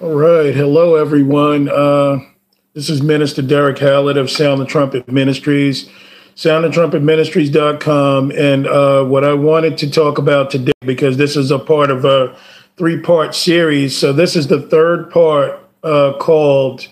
All right. Hello, everyone. Uh, this is Minister Derek Hallett of Sound the Trumpet Ministries, soundthetrumpetministries.com. And uh, what I wanted to talk about today, because this is a part of a three part series. So this is the third part uh, called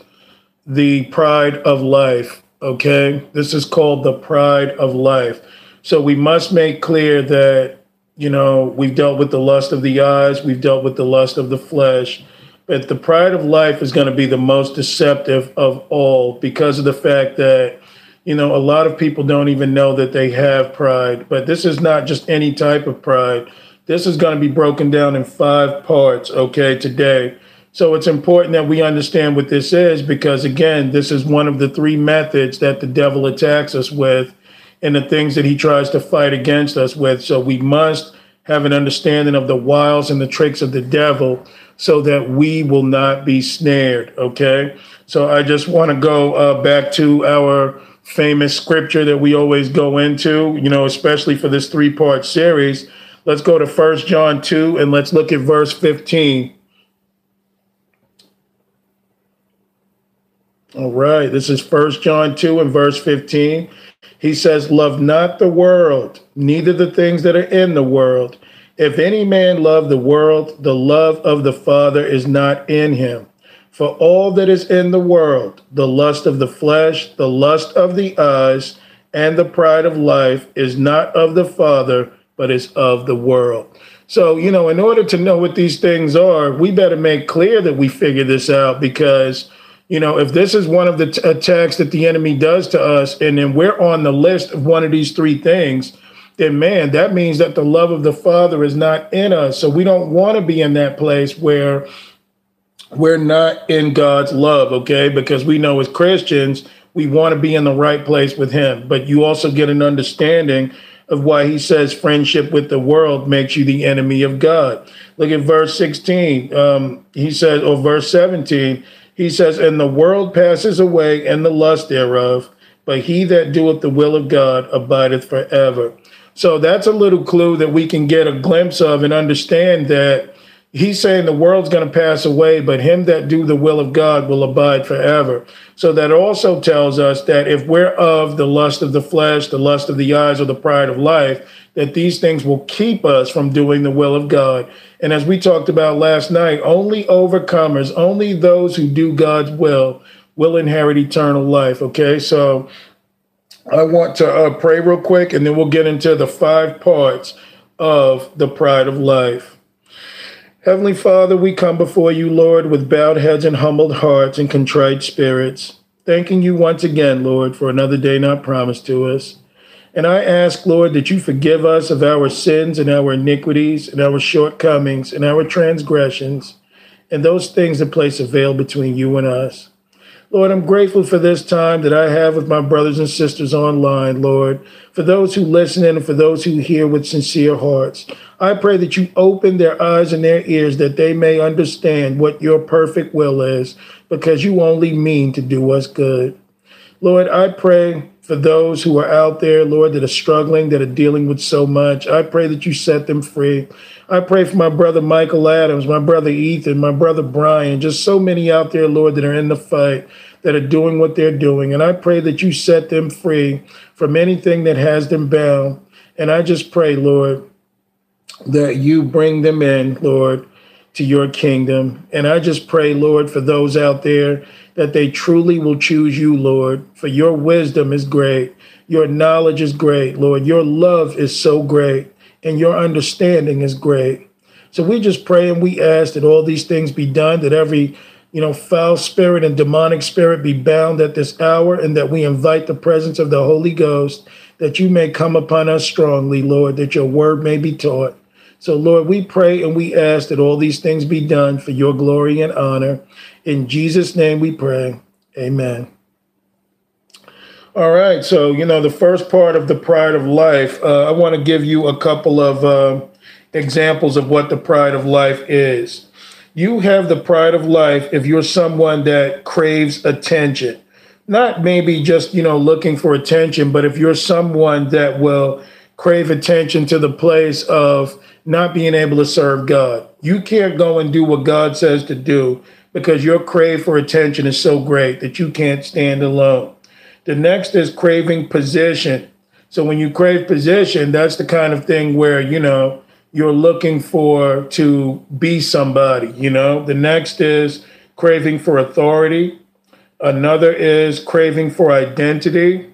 The Pride of Life. Okay. This is called The Pride of Life. So we must make clear that, you know, we've dealt with the lust of the eyes, we've dealt with the lust of the flesh but the pride of life is going to be the most deceptive of all because of the fact that, you know, a lot of people don't even know that they have pride. But this is not just any type of pride. This is going to be broken down in five parts, okay, today. So it's important that we understand what this is because, again, this is one of the three methods that the devil attacks us with and the things that he tries to fight against us with. So we must have an understanding of the wiles and the tricks of the devil so that we will not be snared. Okay. So I just want to go uh, back to our famous scripture that we always go into, you know, especially for this three part series. Let's go to First John 2 and let's look at verse 15. All right, this is First John 2 and verse 15. He says, Love not the world, neither the things that are in the world. If any man love the world, the love of the Father is not in him. For all that is in the world, the lust of the flesh, the lust of the eyes, and the pride of life is not of the Father, but is of the world. So, you know, in order to know what these things are, we better make clear that we figure this out because you know, if this is one of the t- attacks that the enemy does to us, and then we're on the list of one of these three things, then man, that means that the love of the Father is not in us. So we don't want to be in that place where we're not in God's love, okay? Because we know as Christians, we want to be in the right place with Him. But you also get an understanding of why He says friendship with the world makes you the enemy of God. Look at verse 16. Um, he says, or verse 17 he says, And the world passes away and the lust thereof, but he that doeth the will of God abideth forever. So that's a little clue that we can get a glimpse of and understand that he's saying the world's going to pass away, but him that do the will of God will abide forever. So that also tells us that if we're of the lust of the flesh, the lust of the eyes, or the pride of life, that these things will keep us from doing the will of God. And as we talked about last night, only overcomers, only those who do God's will, will inherit eternal life. Okay, so I want to uh, pray real quick and then we'll get into the five parts of the pride of life. Heavenly Father, we come before you, Lord, with bowed heads and humbled hearts and contrite spirits, thanking you once again, Lord, for another day not promised to us. And I ask, Lord, that you forgive us of our sins and our iniquities and our shortcomings and our transgressions and those things that place a veil between you and us. Lord, I'm grateful for this time that I have with my brothers and sisters online, Lord, for those who listen and for those who hear with sincere hearts. I pray that you open their eyes and their ears that they may understand what your perfect will is, because you only mean to do us good. Lord, I pray for those who are out there, Lord, that are struggling, that are dealing with so much. I pray that you set them free. I pray for my brother Michael Adams, my brother Ethan, my brother Brian, just so many out there, Lord, that are in the fight, that are doing what they're doing. And I pray that you set them free from anything that has them bound. And I just pray, Lord, that you bring them in, Lord, to your kingdom. And I just pray, Lord, for those out there that they truly will choose you, Lord, for your wisdom is great. Your knowledge is great, Lord. Your love is so great, and your understanding is great. So we just pray and we ask that all these things be done, that every you know, foul spirit and demonic spirit be bound at this hour, and that we invite the presence of the Holy Ghost, that you may come upon us strongly, Lord, that your word may be taught. So, Lord, we pray and we ask that all these things be done for your glory and honor. In Jesus' name we pray. Amen. All right. So, you know, the first part of the pride of life, uh, I want to give you a couple of uh, examples of what the pride of life is. You have the pride of life if you're someone that craves attention, not maybe just, you know, looking for attention, but if you're someone that will crave attention to the place of not being able to serve God. You can't go and do what God says to do because your crave for attention is so great that you can't stand alone. The next is craving position. So when you crave position, that's the kind of thing where, you know, you're looking for to be somebody, you know. The next is craving for authority. Another is craving for identity.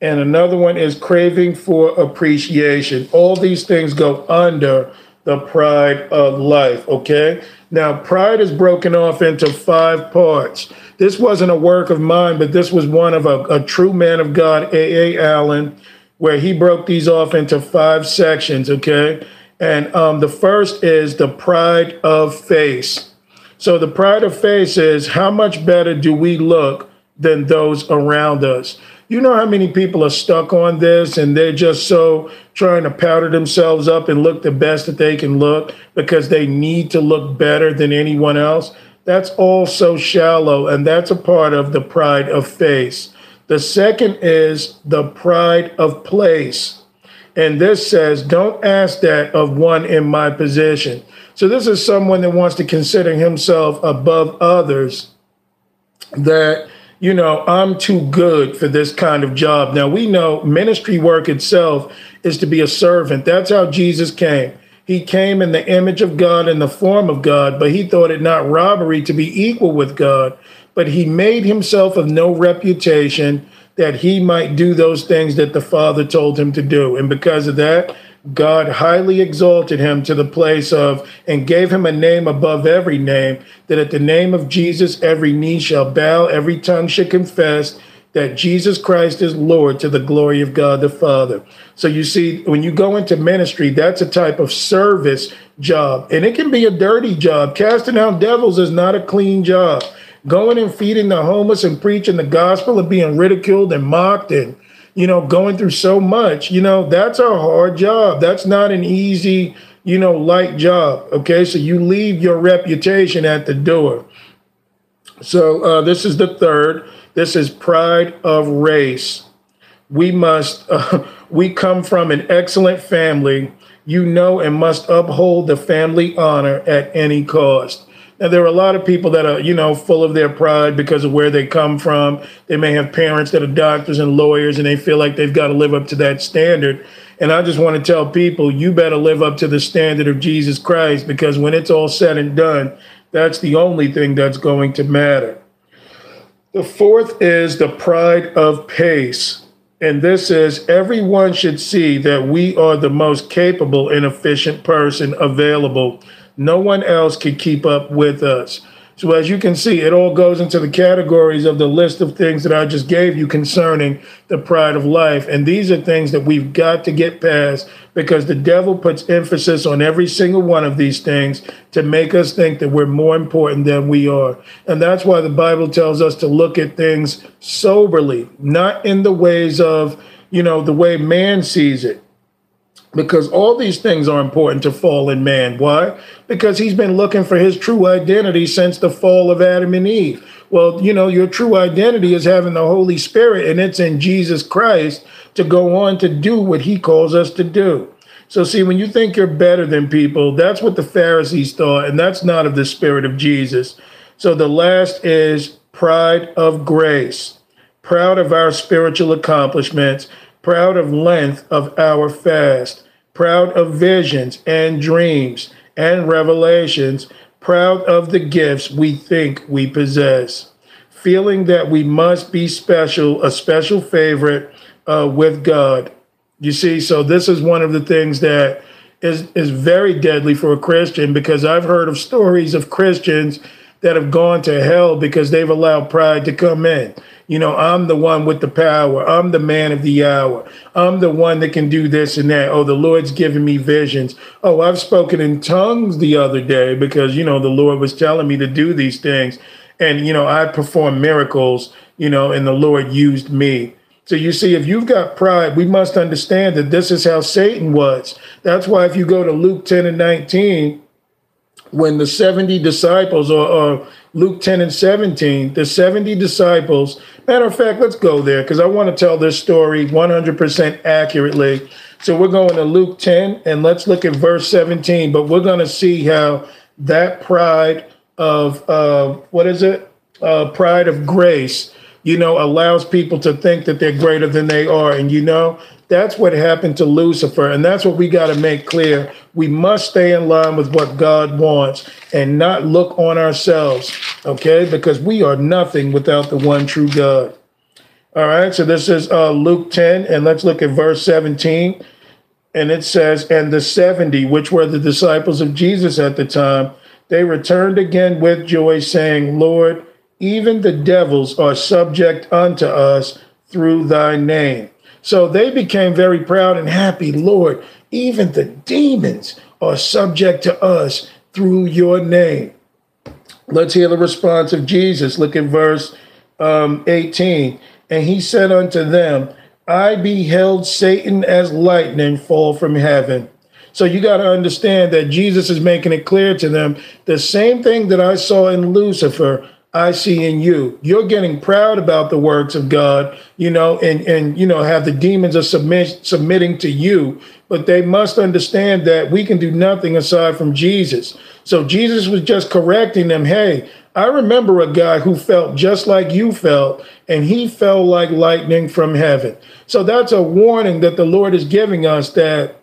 And another one is craving for appreciation. All these things go under the pride of life, okay? Now, pride is broken off into five parts. This wasn't a work of mine, but this was one of a, a true man of God, A.A. Allen, where he broke these off into five sections, okay? And um, the first is the pride of face. So the pride of face is how much better do we look than those around us? You know how many people are stuck on this and they're just so trying to powder themselves up and look the best that they can look because they need to look better than anyone else? That's all so shallow, and that's a part of the pride of face. The second is the pride of place. And this says, don't ask that of one in my position. So this is someone that wants to consider himself above others, that, you know, I'm too good for this kind of job. Now, we know ministry work itself is to be a servant. That's how Jesus came. He came in the image of God in the form of God, but he thought it not robbery to be equal with God. But he made himself of no reputation that he might do those things that the Father told him to do. And because of that, God highly exalted him to the place of and gave him a name above every name, that at the name of Jesus every knee shall bow, every tongue shall confess that Jesus Christ is Lord to the glory of God the Father. So you see, when you go into ministry, that's a type of service job, and it can be a dirty job. Casting out devils is not a clean job. Going and feeding the homeless and preaching the gospel and being ridiculed and mocked and you know going through so much, you know that's a hard job. That's not an easy, you know, light job. Okay, so you leave your reputation at the door. So uh, this is the third. This is pride of race. We must, uh, we come from an excellent family. You know, and must uphold the family honor at any cost. Now, there are a lot of people that are, you know, full of their pride because of where they come from. They may have parents that are doctors and lawyers, and they feel like they've got to live up to that standard. And I just want to tell people, you better live up to the standard of Jesus Christ because when it's all said and done, that's the only thing that's going to matter. The fourth is the pride of pace. And this is everyone should see that we are the most capable and efficient person available. No one else can keep up with us. So, as you can see, it all goes into the categories of the list of things that I just gave you concerning the pride of life. And these are things that we've got to get past because the devil puts emphasis on every single one of these things to make us think that we're more important than we are. And that's why the Bible tells us to look at things soberly, not in the ways of, you know, the way man sees it because all these things are important to fallen man. Why? Because he's been looking for his true identity since the fall of Adam and Eve. Well, you know, your true identity is having the Holy Spirit, and it's in Jesus Christ to go on to do what he calls us to do. So, see, when you think you're better than people, that's what the Pharisees thought, and that's not of the Spirit of Jesus. So, the last is pride of grace, proud of our spiritual accomplishments proud of length of our fast, proud of visions and dreams and revelations, proud of the gifts we think we possess, feeling that we must be special, a special favorite uh, with God. You see, so this is one of the things that is is very deadly for a Christian because I've heard of stories of Christians that have gone to hell because they've allowed pride to come in. You know, I'm the one with the power. I'm the man of the hour. I'm the one that can do this and that. Oh, the Lord's given me visions. Oh, I've spoken in tongues the other day because, you know, the Lord was telling me to do these things. And, you know, I performed miracles, you know, and the Lord used me. So you see, if you've got pride, we must understand that this is how Satan was. That's why if you go to Luke 10 and 19, when the 70 disciples, or, or Luke 10 and 17, the 70 disciples, matter of fact, let's go there because I want to tell this story 100% accurately. So we're going to Luke 10 and let's look at verse 17, but we're going to see how that pride of, uh, what is it? Uh, pride of grace, you know, allows people to think that they're greater than they are. And, you know, that's what happened to Lucifer. And that's what we got to make clear. We must stay in line with what God wants and not look on ourselves, okay? Because we are nothing without the one true God. All right, so this is uh, Luke 10, and let's look at verse 17. And it says, And the 70, which were the disciples of Jesus at the time, they returned again with joy, saying, Lord, even the devils are subject unto us through thy name. So they became very proud and happy. Lord, even the demons are subject to us through your name. Let's hear the response of Jesus. Look at verse um, 18. And he said unto them, I beheld Satan as lightning fall from heaven. So you got to understand that Jesus is making it clear to them the same thing that I saw in Lucifer, I see in you. You're getting proud about the works of God, you know, and and you know have the demons are submit, submitting to you, but they must understand that we can do nothing aside from Jesus. So Jesus was just correcting them. Hey, I remember a guy who felt just like you felt, and he fell like lightning from heaven. So that's a warning that the Lord is giving us that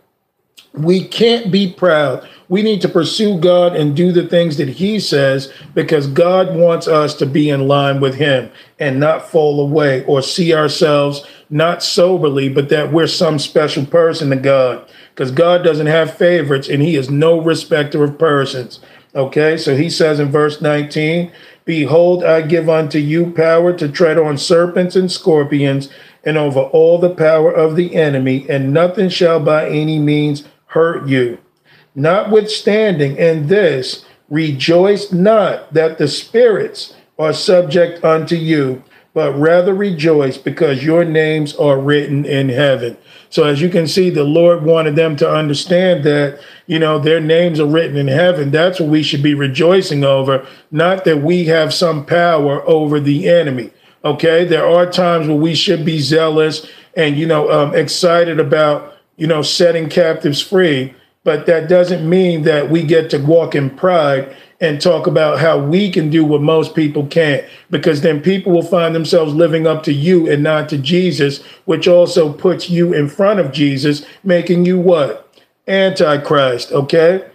we can't be proud. We need to pursue God and do the things that He says because God wants us to be in line with Him and not fall away or see ourselves not soberly, but that we're some special person to God because God doesn't have favorites and He is no respecter of persons. Okay, so He says in verse 19, Behold, I give unto you power to tread on serpents and scorpions and over all the power of the enemy, and nothing shall by any means hurt you. Notwithstanding in this, rejoice not that the spirits are subject unto you, but rather rejoice because your names are written in heaven. So as you can see, the Lord wanted them to understand that, you know, their names are written in heaven. That's what we should be rejoicing over, not that we have some power over the enemy. Okay. There are times where we should be zealous and, you know, um, excited about you know, setting captives free. But that doesn't mean that we get to walk in pride and talk about how we can do what most people can't, because then people will find themselves living up to you and not to Jesus, which also puts you in front of Jesus, making you what? Antichrist, okay?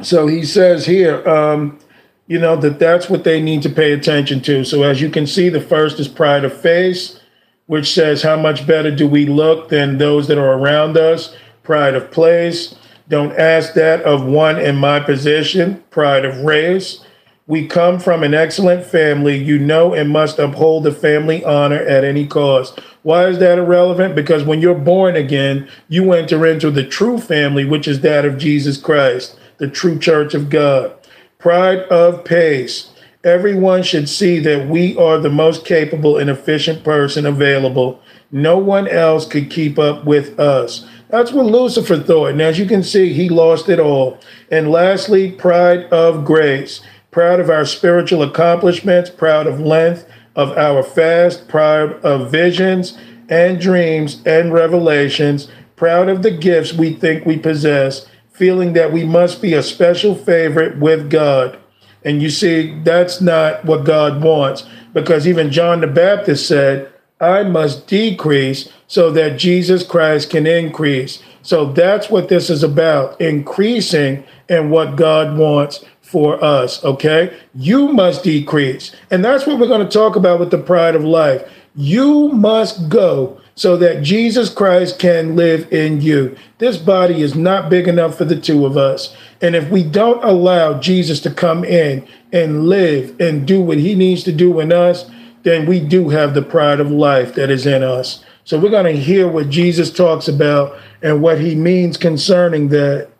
So he says here, um, you know, that that's what they need to pay attention to. So as you can see, the first is pride of face which says, How much better do we look than those that are around us? Pride of place. Don't ask that of one in my position. Pride of race. We come from an excellent family. You know and must uphold the family honor at any cost. Why is that irrelevant? Because when you're born again, you enter into the true family, which is that of Jesus Christ, the true church of God. Pride of pace. Everyone should see that we are the most capable and efficient person available. No one else could keep up with us. That's what Lucifer thought. And as you can see, he lost it all. And lastly, pride of grace. Proud of our spiritual accomplishments, proud of length of our fast, proud of visions and dreams and revelations, proud of the gifts we think we possess, feeling that we must be a special favorite with God. And you see, that's not what God wants because even John the Baptist said, I must decrease so that Jesus Christ can increase. So that's what this is about increasing in what God wants for us. Okay. You must decrease. And that's what we're going to talk about with the pride of life. You must go so that Jesus Christ can live in you. This body is not big enough for the two of us. And if we don't allow Jesus to come in and live and do what he needs to do in us, then we do have the pride of life that is in us. So we're going to hear what Jesus talks about and what he means concerning that.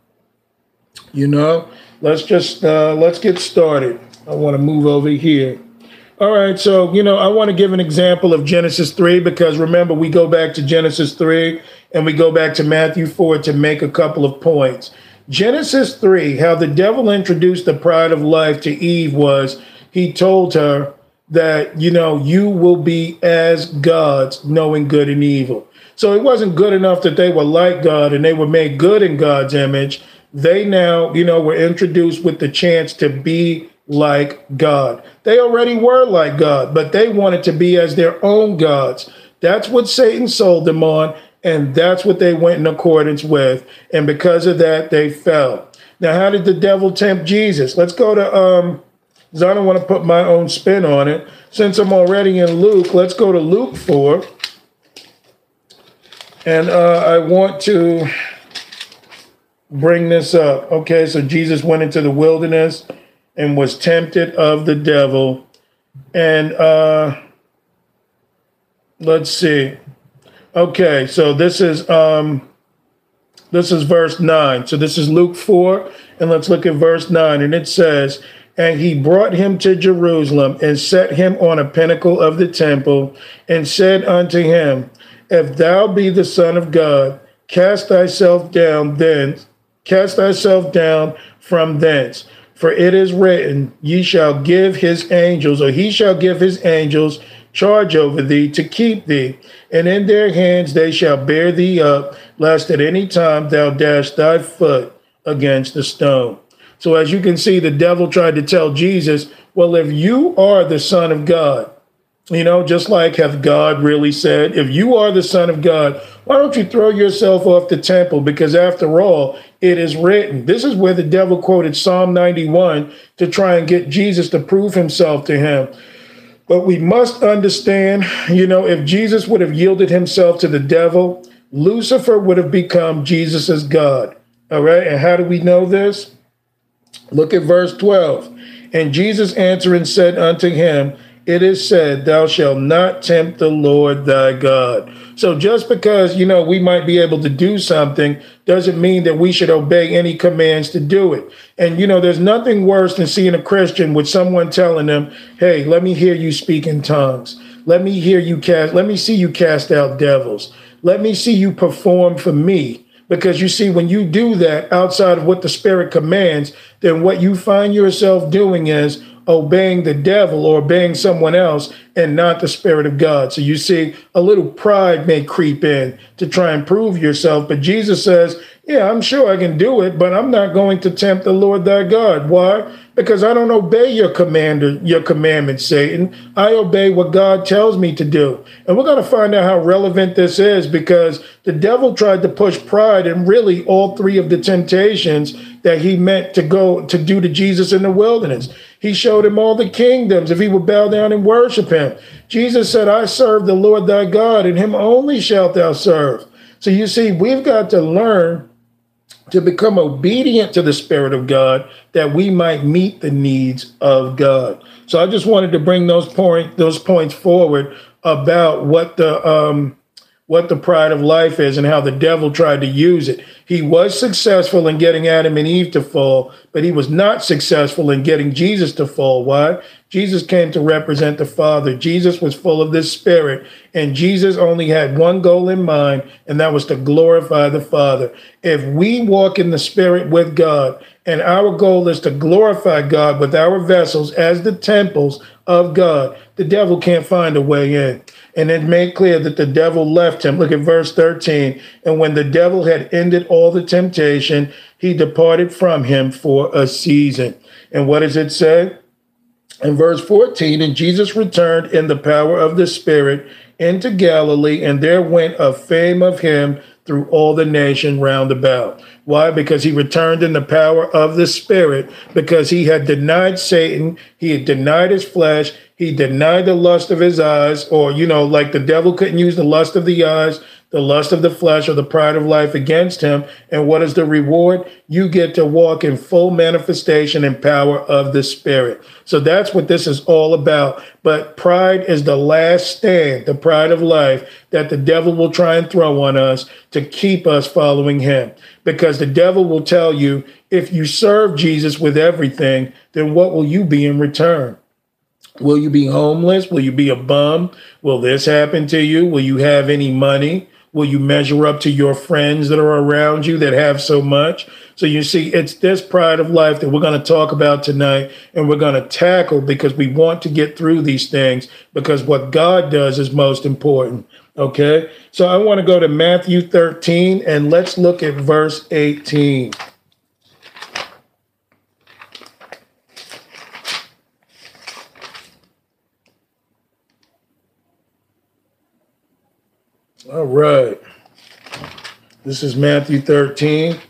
You know, let's just uh, let's get started. I want to move over here. All right, so you know, I want to give an example of Genesis 3 because remember, we go back to Genesis 3 and we go back to Matthew 4 to make a couple of points. Genesis 3, how the devil introduced the pride of life to Eve was he told her that, you know, you will be as gods, knowing good and evil. So it wasn't good enough that they were like God and they were made good in God's image. They now, you know, were introduced with the chance to be like God. They already were like God, but they wanted to be as their own gods. That's what Satan sold them on, and that's what they went in accordance with. And because of that, they fell. Now, how did the devil tempt Jesus? Let's go to um because I don't want to put my own spin on it. Since I'm already in Luke, let's go to Luke 4. And uh, I want to bring this up. Okay, so Jesus went into the wilderness and was tempted of the devil. And uh, let's see. Okay, so this is um, this is verse nine. So this is Luke four, and let's look at verse nine. And it says, "And he brought him to Jerusalem and set him on a pinnacle of the temple, and said unto him, If thou be the Son of God, cast thyself down thence, cast thyself down from thence." For it is written, Ye shall give his angels, or he shall give his angels charge over thee to keep thee, and in their hands they shall bear thee up, lest at any time thou dash thy foot against a stone. So, as you can see, the devil tried to tell Jesus, Well, if you are the Son of God, you know, just like have God really said, if you are the Son of God, why don't you throw yourself off the temple? Because after all, it is written. This is where the devil quoted Psalm 91 to try and get Jesus to prove himself to him. But we must understand, you know, if Jesus would have yielded himself to the devil, Lucifer would have become Jesus' God. All right. And how do we know this? Look at verse 12. And Jesus answering said unto him, it is said, Thou shalt not tempt the Lord thy God. So just because, you know, we might be able to do something doesn't mean that we should obey any commands to do it. And, you know, there's nothing worse than seeing a Christian with someone telling them, Hey, let me hear you speak in tongues. Let me hear you cast, let me see you cast out devils. Let me see you perform for me. Because you see, when you do that outside of what the Spirit commands, then what you find yourself doing is, obeying the devil or obeying someone else and not the Spirit of God. So you see, a little pride may creep in to try and prove yourself. But Jesus says, Yeah, I'm sure I can do it, but I'm not going to tempt the Lord thy God. Why? Because I don't obey your commander, your commandments, Satan. I obey what God tells me to do. And we're going to find out how relevant this is because the devil tried to push pride in really all three of the temptations that he meant to go to do to Jesus in the wilderness. He showed him all the kingdoms if he would bow down and worship him. Jesus said, I serve the Lord thy God, and him only shalt thou serve. So you see, we've got to learn to become obedient to the Spirit of God that we might meet the needs of God. So I just wanted to bring those point those points forward about what the um, what the pride of life is and how the devil tried to use it. He was successful in getting Adam and Eve to fall, but he was not successful in getting Jesus to fall. Why? Jesus came to represent the Father. Jesus was full of this Spirit, and Jesus only had one goal in mind, and that was to glorify the Father. If we walk in the Spirit with God, and our goal is to glorify God with our vessels as the temples of God, the devil can't find a way in. And it made clear that the devil left him. Look at verse 13. And when the devil had ended all the temptation, he departed from him for a season. And what does it say? In verse 14, and Jesus returned in the power of the Spirit into Galilee, and there went a fame of him through all the nation round about. Why? Because he returned in the power of the Spirit, because he had denied Satan, he had denied his flesh, he denied the lust of his eyes, or, you know, like the devil couldn't use the lust of the eyes, the lust of the flesh, or the pride of life against him. And what is the reward? You get to walk in full manifestation and power of the Spirit. So that's what this is all about. But pride is the last stand, the pride of life that the devil will try and throw on us to keep us following him. Because the devil will tell you, if you serve Jesus with everything, then what will you be in return? Will you be homeless? Will you be a bum? Will this happen to you? Will you have any money? Will you measure up to your friends that are around you that have so much? So you see, it's this pride of life that we're going to talk about tonight and we're going to tackle because we want to get through these things because what God does is most important. Okay. So I want to go to Matthew 13 and let's look at verse 18. All right. This is Matthew 13.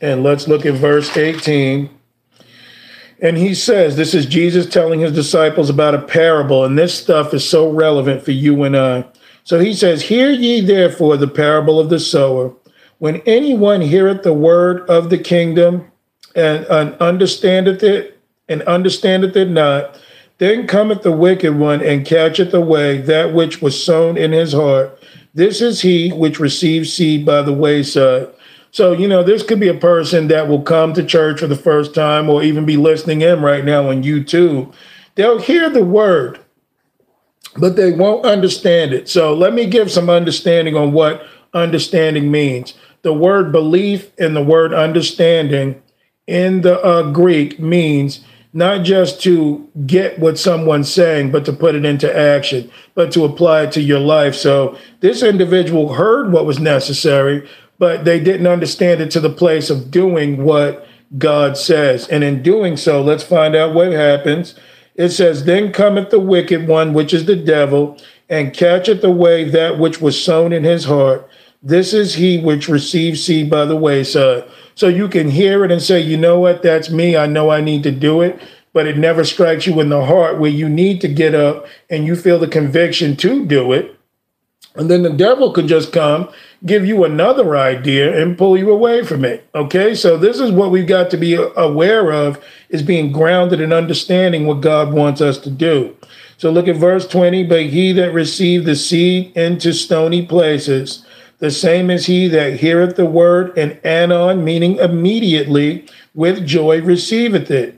And let's look at verse 18. And he says, This is Jesus telling his disciples about a parable. And this stuff is so relevant for you and I. So he says, Hear ye therefore the parable of the sower. When anyone heareth the word of the kingdom and, and understandeth it, and understandeth it not, then cometh the wicked one and catcheth away that which was sown in his heart. This is he which receives seed by the wayside. So, you know, this could be a person that will come to church for the first time or even be listening in right now on YouTube. They'll hear the word, but they won't understand it. So, let me give some understanding on what understanding means. The word belief and the word understanding in the uh, Greek means not just to get what someone's saying, but to put it into action, but to apply it to your life. So this individual heard what was necessary, but they didn't understand it to the place of doing what God says. And in doing so, let's find out what happens. It says, Then cometh the wicked one, which is the devil, and catcheth away that which was sown in his heart. This is he which receives seed by the wayside. So you can hear it and say, you know what, that's me. I know I need to do it. But it never strikes you in the heart where you need to get up and you feel the conviction to do it. And then the devil could just come, give you another idea and pull you away from it. Okay. So this is what we've got to be aware of is being grounded in understanding what God wants us to do. So look at verse 20. But he that received the seed into stony places, the same as he that heareth the word and anon, meaning immediately, with joy receiveth it.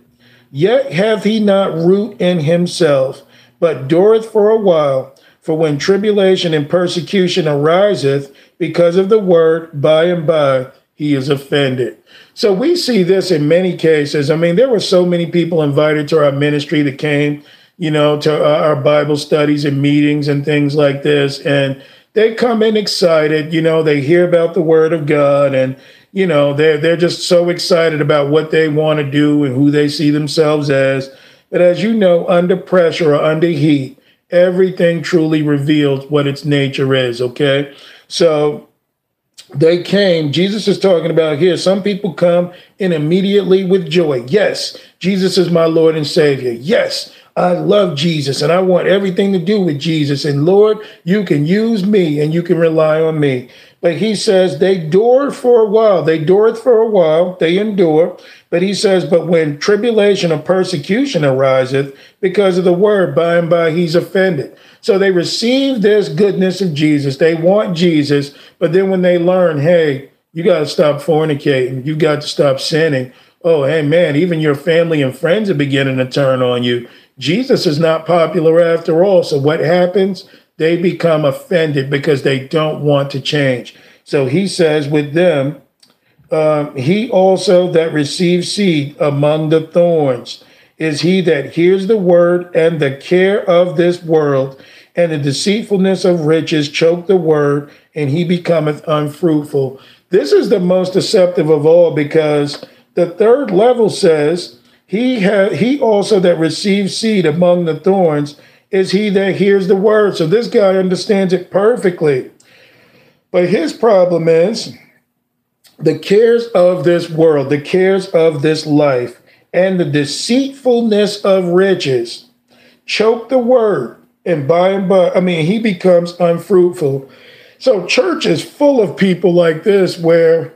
Yet hath he not root in himself, but dureth for a while. For when tribulation and persecution ariseth because of the word, by and by he is offended. So we see this in many cases. I mean, there were so many people invited to our ministry that came, you know, to our Bible studies and meetings and things like this. And they come in excited, you know, they hear about the word of God and you know, they're they're just so excited about what they want to do and who they see themselves as. But as you know, under pressure or under heat, everything truly reveals what its nature is, okay? So they came, Jesus is talking about here. Some people come in immediately with joy. Yes, Jesus is my Lord and Savior. Yes, I love Jesus and I want everything to do with Jesus. And Lord, you can use me and you can rely on me. But he says they endure for a while. They endure for a while. They endure. But he says, but when tribulation or persecution ariseth because of the word, by and by he's offended. So they receive this goodness of Jesus. They want Jesus. But then when they learn, hey, you got to stop fornicating. You got to stop sinning. Oh, hey, man, even your family and friends are beginning to turn on you. Jesus is not popular after all. So what happens? They become offended because they don't want to change. So he says with them, um, he also that receives seed among the thorns is he that hears the word and the care of this world and the deceitfulness of riches choke the word and he becometh unfruitful. This is the most deceptive of all because the third level says he ha- he also that receives seed among the thorns is he that hears the word. So this guy understands it perfectly. But his problem is the cares of this world, the cares of this life, and the deceitfulness of riches choke the word, and by and by, I mean, he becomes unfruitful. So, church is full of people like this where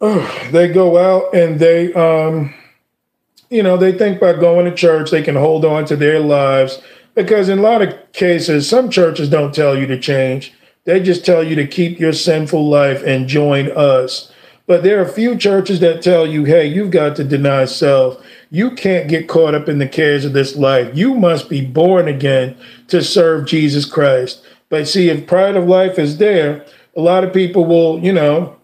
they go out and they, um, you know, they think by going to church they can hold on to their lives because in a lot of cases, some churches don't tell you to change. They just tell you to keep your sinful life and join us. But there are few churches that tell you, hey, you've got to deny self. You can't get caught up in the cares of this life. You must be born again to serve Jesus Christ. But see, if pride of life is there, a lot of people will, you know,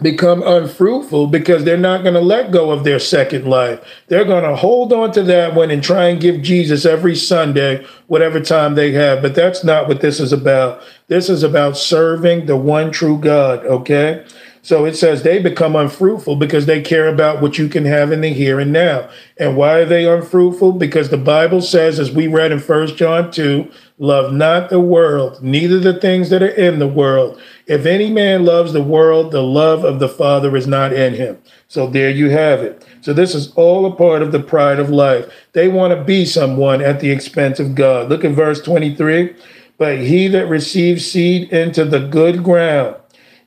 become unfruitful because they're not going to let go of their second life. They're going to hold on to that one and try and give Jesus every Sunday, whatever time they have. But that's not what this is about. This is about serving the one true God, okay? So it says they become unfruitful because they care about what you can have in the here and now. And why are they unfruitful? Because the Bible says, as we read in First John 2, love not the world, neither the things that are in the world. If any man loves the world, the love of the Father is not in him. So there you have it. So this is all a part of the pride of life. They want to be someone at the expense of God. Look at verse 23. But he that receives seed into the good ground,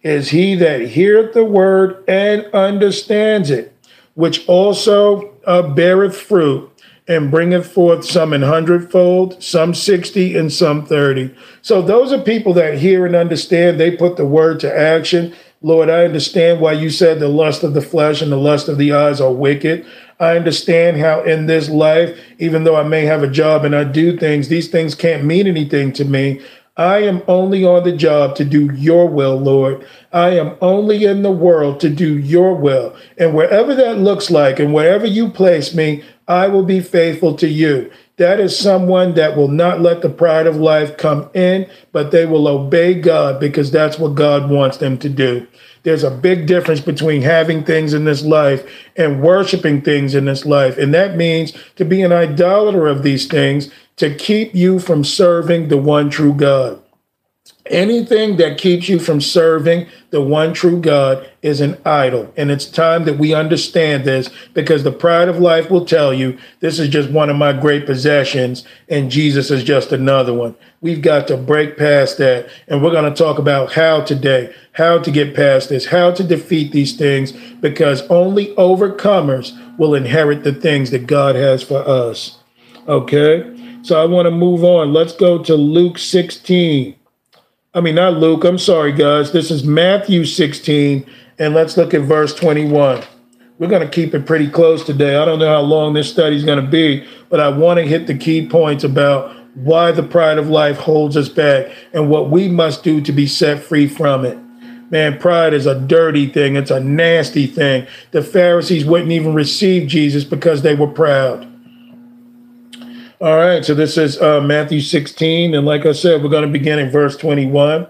is he that heareth the word and understands it, which also uh, beareth fruit and bringeth forth some an hundredfold, some sixty, and some thirty. So those are people that hear and understand. They put the word to action. Lord, I understand why you said the lust of the flesh and the lust of the eyes are wicked. I understand how in this life, even though I may have a job and I do things, these things can't mean anything to me. I am only on the job to do your will, Lord. I am only in the world to do your will. And wherever that looks like and wherever you place me, I will be faithful to you. That is someone that will not let the pride of life come in, but they will obey God because that's what God wants them to do. There's a big difference between having things in this life and worshiping things in this life. And that means to be an idolater of these things to keep you from serving the one true God. Anything that keeps you from serving the one true God is an idol. And it's time that we understand this because the pride of life will tell you this is just one of my great possessions and Jesus is just another one. We've got to break past that. And we're going to talk about how today, how to get past this, how to defeat these things because only overcomers will inherit the things that God has for us. Okay? So I want to move on. Let's go to Luke 16. I mean, not Luke. I'm sorry, guys. This is Matthew 16. And let's look at verse 21. We're going to keep it pretty close today. I don't know how long this study is going to be, but I want to hit the key points about why the pride of life holds us back and what we must do to be set free from it. Man, pride is a dirty thing. It's a nasty thing. The Pharisees wouldn't even receive Jesus because they were proud. All right, so this is uh, Matthew 16. And like I said, we're going to begin in verse 21.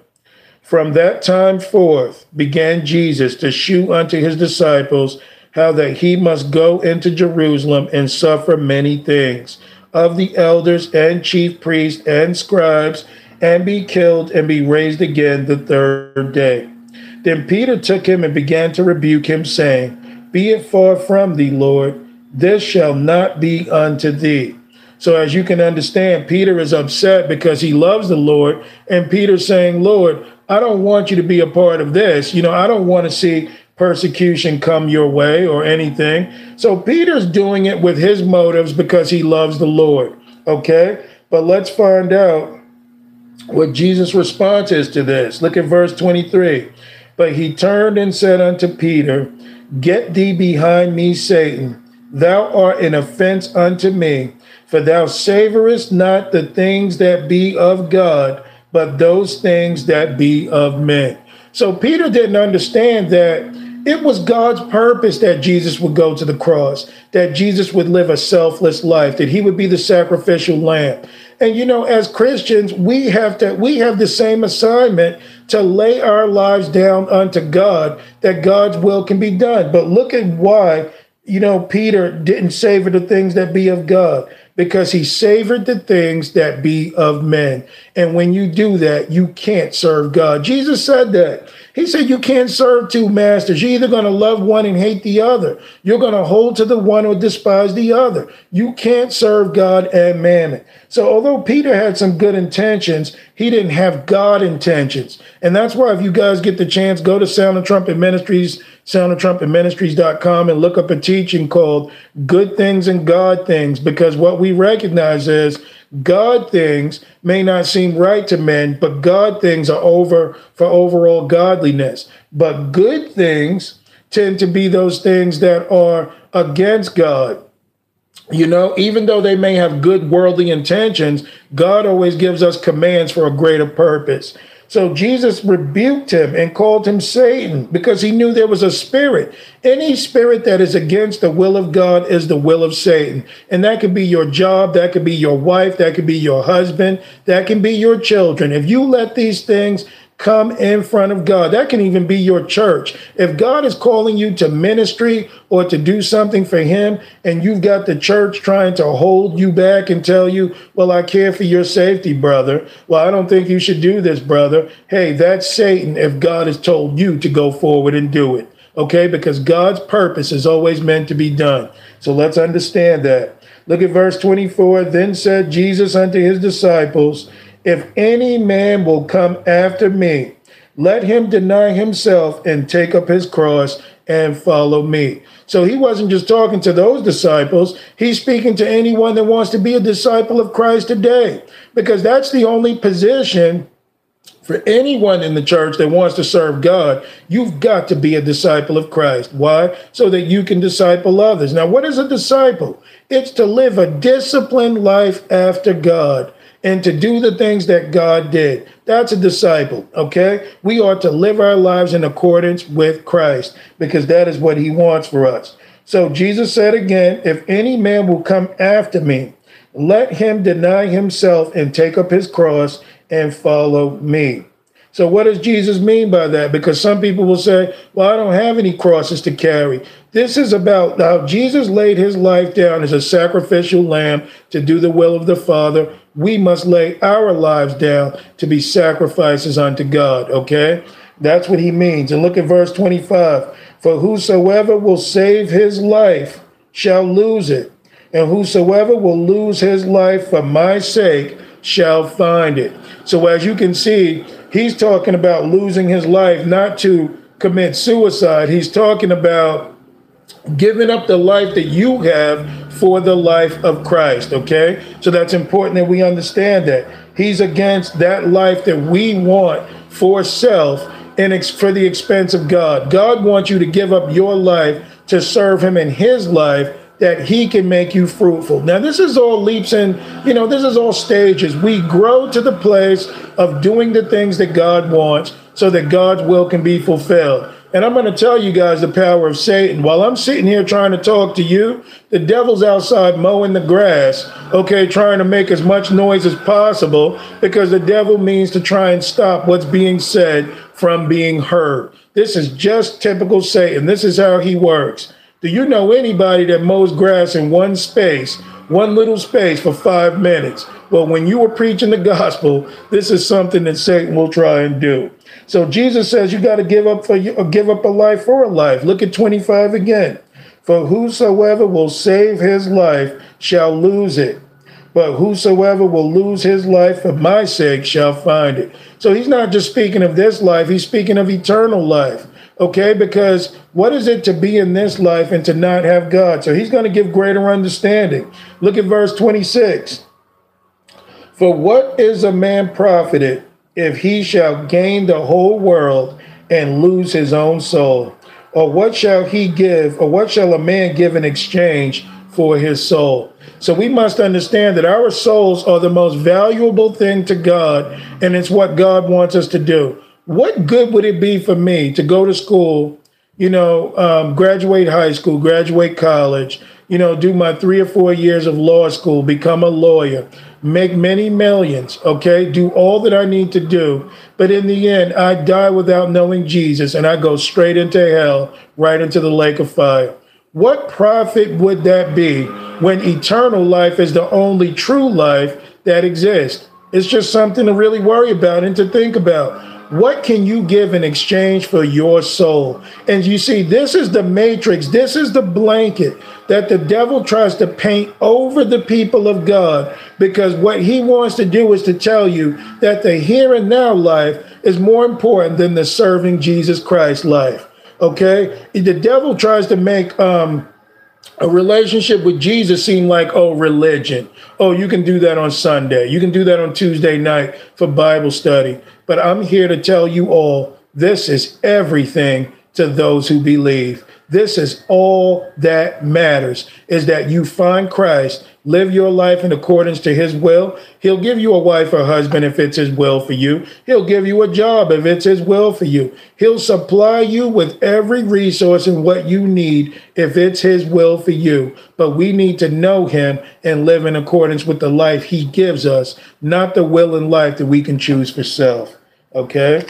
From that time forth began Jesus to shew unto his disciples how that he must go into Jerusalem and suffer many things of the elders and chief priests and scribes, and be killed and be raised again the third day. Then Peter took him and began to rebuke him, saying, Be it far from thee, Lord, this shall not be unto thee. So, as you can understand, Peter is upset because he loves the Lord. And Peter's saying, Lord, I don't want you to be a part of this. You know, I don't want to see persecution come your way or anything. So, Peter's doing it with his motives because he loves the Lord. Okay. But let's find out what Jesus' response is to this. Look at verse 23. But he turned and said unto Peter, Get thee behind me, Satan. Thou art an offense unto me for thou savorest not the things that be of God, but those things that be of men. So Peter didn't understand that it was God's purpose that Jesus would go to the cross, that Jesus would live a selfless life, that he would be the sacrificial lamb. And you know, as Christians, we have to we have the same assignment to lay our lives down unto God that God's will can be done. But look at why, you know, Peter didn't savor the things that be of God because he savored the things that be of men. And when you do that, you can't serve God. Jesus said that. He said you can't serve two masters. You're either going to love one and hate the other. You're going to hold to the one or despise the other. You can't serve God and mammon. So although Peter had some good intentions, he didn't have God intentions. And that's why if you guys get the chance, go to Sound the Trumpet Ministries, soundthetrumpetministries.com and look up a teaching called Good Things and God Things, because what we recognize is God things may not seem right to men, but God things are over for overall godliness. But good things tend to be those things that are against God. You know, even though they may have good worldly intentions, God always gives us commands for a greater purpose. So Jesus rebuked him and called him Satan because he knew there was a spirit. Any spirit that is against the will of God is the will of Satan. And that could be your job, that could be your wife, that could be your husband, that can be your children. If you let these things come in front of God. That can even be your church. If God is calling you to ministry or to do something for Him, and you've got the church trying to hold you back and tell you, Well, I care for your safety, brother. Well, I don't think you should do this, brother. Hey, that's Satan if God has told you to go forward and do it. Okay, because God's purpose is always meant to be done. So let's understand that. Look at verse 24. Then said Jesus unto his disciples, if any man will come after me, let him deny himself and take up his cross and follow me. So he wasn't just talking to those disciples, he's speaking to anyone that wants to be a disciple of Christ today, because that's the only position for anyone in the church that wants to serve God, you've got to be a disciple of Christ. Why? So that you can disciple others. Now, what is a disciple? It's to live a disciplined life after God and to do the things that God did. That's a disciple, okay? We are to live our lives in accordance with Christ because that is what he wants for us. So Jesus said again, if any man will come after me, let him deny himself and take up his cross and follow me. So, what does Jesus mean by that? Because some people will say, Well, I don't have any crosses to carry. This is about how Jesus laid his life down as a sacrificial lamb to do the will of the Father. We must lay our lives down to be sacrifices unto God, okay? That's what he means. And look at verse 25. For whosoever will save his life shall lose it, and whosoever will lose his life for my sake shall find it. So, as you can see, he's talking about losing his life not to commit suicide. He's talking about giving up the life that you have for the life of Christ. Okay. So that's important that we understand that. He's against that life that we want for self and ex- for the expense of God. God wants you to give up your life to serve Him in His life that he can make you fruitful. Now, this is all leaps and, you know, this is all stages. We grow to the place of doing the things that God wants so that God's will can be fulfilled. And I'm going to tell you guys the power of Satan. While I'm sitting here trying to talk to you, the devil's outside mowing the grass, okay, trying to make as much noise as possible because the devil means to try and stop what's being said from being heard. This is just typical Satan. This is how he works. Do you know anybody that mows grass in one space, one little space for five minutes? Well, when you are preaching the gospel, this is something that Satan will try and do. So Jesus says you got to give up for or uh, give up a life for a life. Look at 25 again. For whosoever will save his life shall lose it. But whosoever will lose his life for my sake shall find it. So he's not just speaking of this life, he's speaking of eternal life. Okay, because what is it to be in this life and to not have God? So he's going to give greater understanding. Look at verse 26. For what is a man profited if he shall gain the whole world and lose his own soul? Or what shall he give, or what shall a man give in exchange for his soul? So we must understand that our souls are the most valuable thing to God, and it's what God wants us to do what good would it be for me to go to school, you know, um, graduate high school, graduate college, you know, do my three or four years of law school, become a lawyer, make many millions, okay, do all that I need to do. But in the end, I die without knowing Jesus and I go straight into hell, right into the lake of fire. What profit would that be when eternal life is the only true life that exists? It's just something to really worry about and to think about. What can you give in exchange for your soul? And you see, this is the matrix, this is the blanket that the devil tries to paint over the people of God because what he wants to do is to tell you that the here and now life is more important than the serving Jesus Christ life. Okay? The devil tries to make um, a relationship with Jesus seem like, oh, religion. Oh, you can do that on Sunday. You can do that on Tuesday night for Bible study. But I'm here to tell you all this is everything to those who believe. This is all that matters is that you find Christ, live your life in accordance to his will. He'll give you a wife or husband if it's his will for you. He'll give you a job if it's his will for you. He'll supply you with every resource and what you need if it's his will for you. But we need to know him and live in accordance with the life he gives us, not the will and life that we can choose for self. Okay?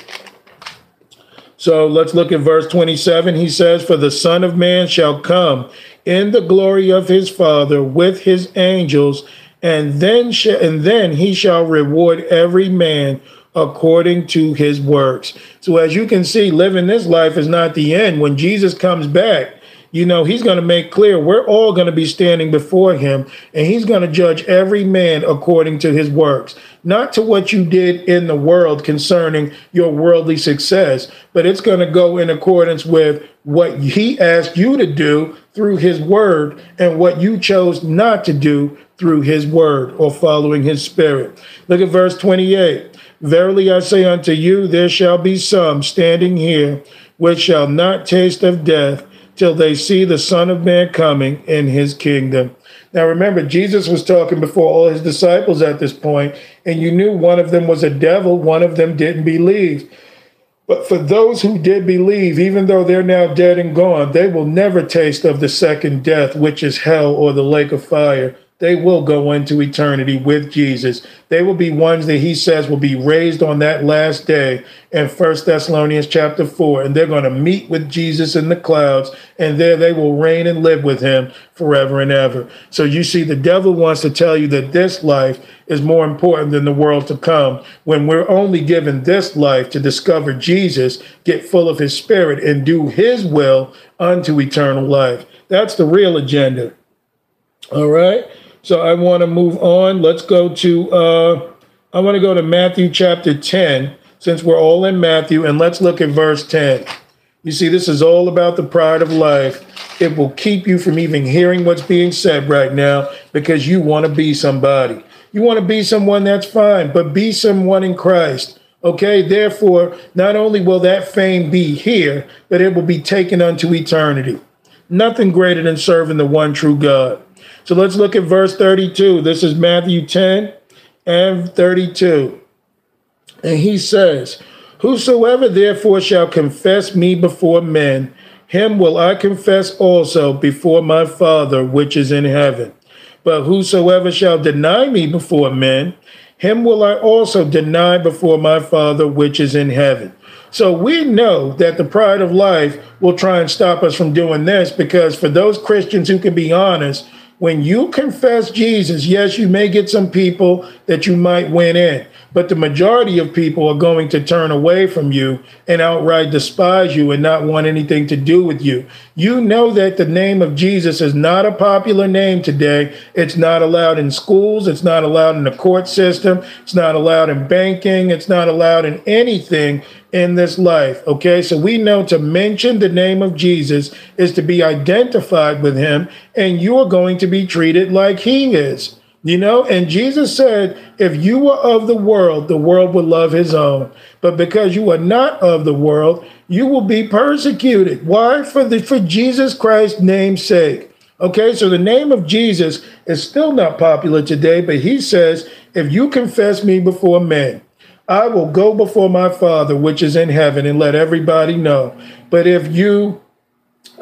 So let's look at verse 27. He says, For the Son of Man shall come in the glory of his Father with his angels, and then sh- and then he shall reward every man according to his works. So as you can see, living this life is not the end. When Jesus comes back, you know, he's going to make clear we're all going to be standing before him and he's going to judge every man according to his works, not to what you did in the world concerning your worldly success, but it's going to go in accordance with what he asked you to do through his word and what you chose not to do through his word or following his spirit. Look at verse 28. Verily I say unto you, there shall be some standing here which shall not taste of death till they see the Son of Man coming in his kingdom. Now remember, Jesus was talking before all his disciples at this point, and you knew one of them was a devil, one of them didn't believe. But for those who did believe, even though they're now dead and gone, they will never taste of the second death, which is hell or the lake of fire they will go into eternity with Jesus. They will be ones that he says will be raised on that last day in First Thessalonians chapter 4. And they're going to meet with Jesus in the clouds, and there they will reign and live with him forever and ever. So you see, the devil wants to tell you that this life is more important than the world to come when we're only given this life to discover Jesus, get full of his spirit, and do his will unto eternal life. That's the real agenda. All right. So I want to move on. Let's go to, uh, I want to go to Matthew chapter 10, since we're all in Matthew, and let's look at verse 10. You see, this is all about the pride of life. It will keep you from even hearing what's being said right now because you want to be somebody. You want to be someone that's fine, but be someone in Christ. Okay, therefore, not only will that fame be here, but it will be taken unto eternity. Nothing greater than serving the one true God. So let's look at verse 32. This is Matthew 10 and 32. And he says, Whosoever therefore shall confess me before men, him will I confess also before my Father which is in heaven. But whosoever shall deny me before men, him will I also deny before my Father which is in heaven. So we know that the pride of life will try and stop us from doing this because for those Christians who can be honest, when you confess Jesus, yes, you may get some people that you might win in, but the majority of people are going to turn away from you and outright despise you and not want anything to do with you. You know that the name of Jesus is not a popular name today. It's not allowed in schools. It's not allowed in the court system. It's not allowed in banking. It's not allowed in anything in this life. Okay, so we know to mention the name of Jesus is to be identified with him, and you're going to be treated like he is. You know, and Jesus said, if you were of the world, the world would love his own. But because you are not of the world, you will be persecuted. Why? For the for Jesus Christ's name's sake. Okay, so the name of Jesus is still not popular today, but he says, if you confess me before men, I will go before my Father which is in heaven and let everybody know. But if you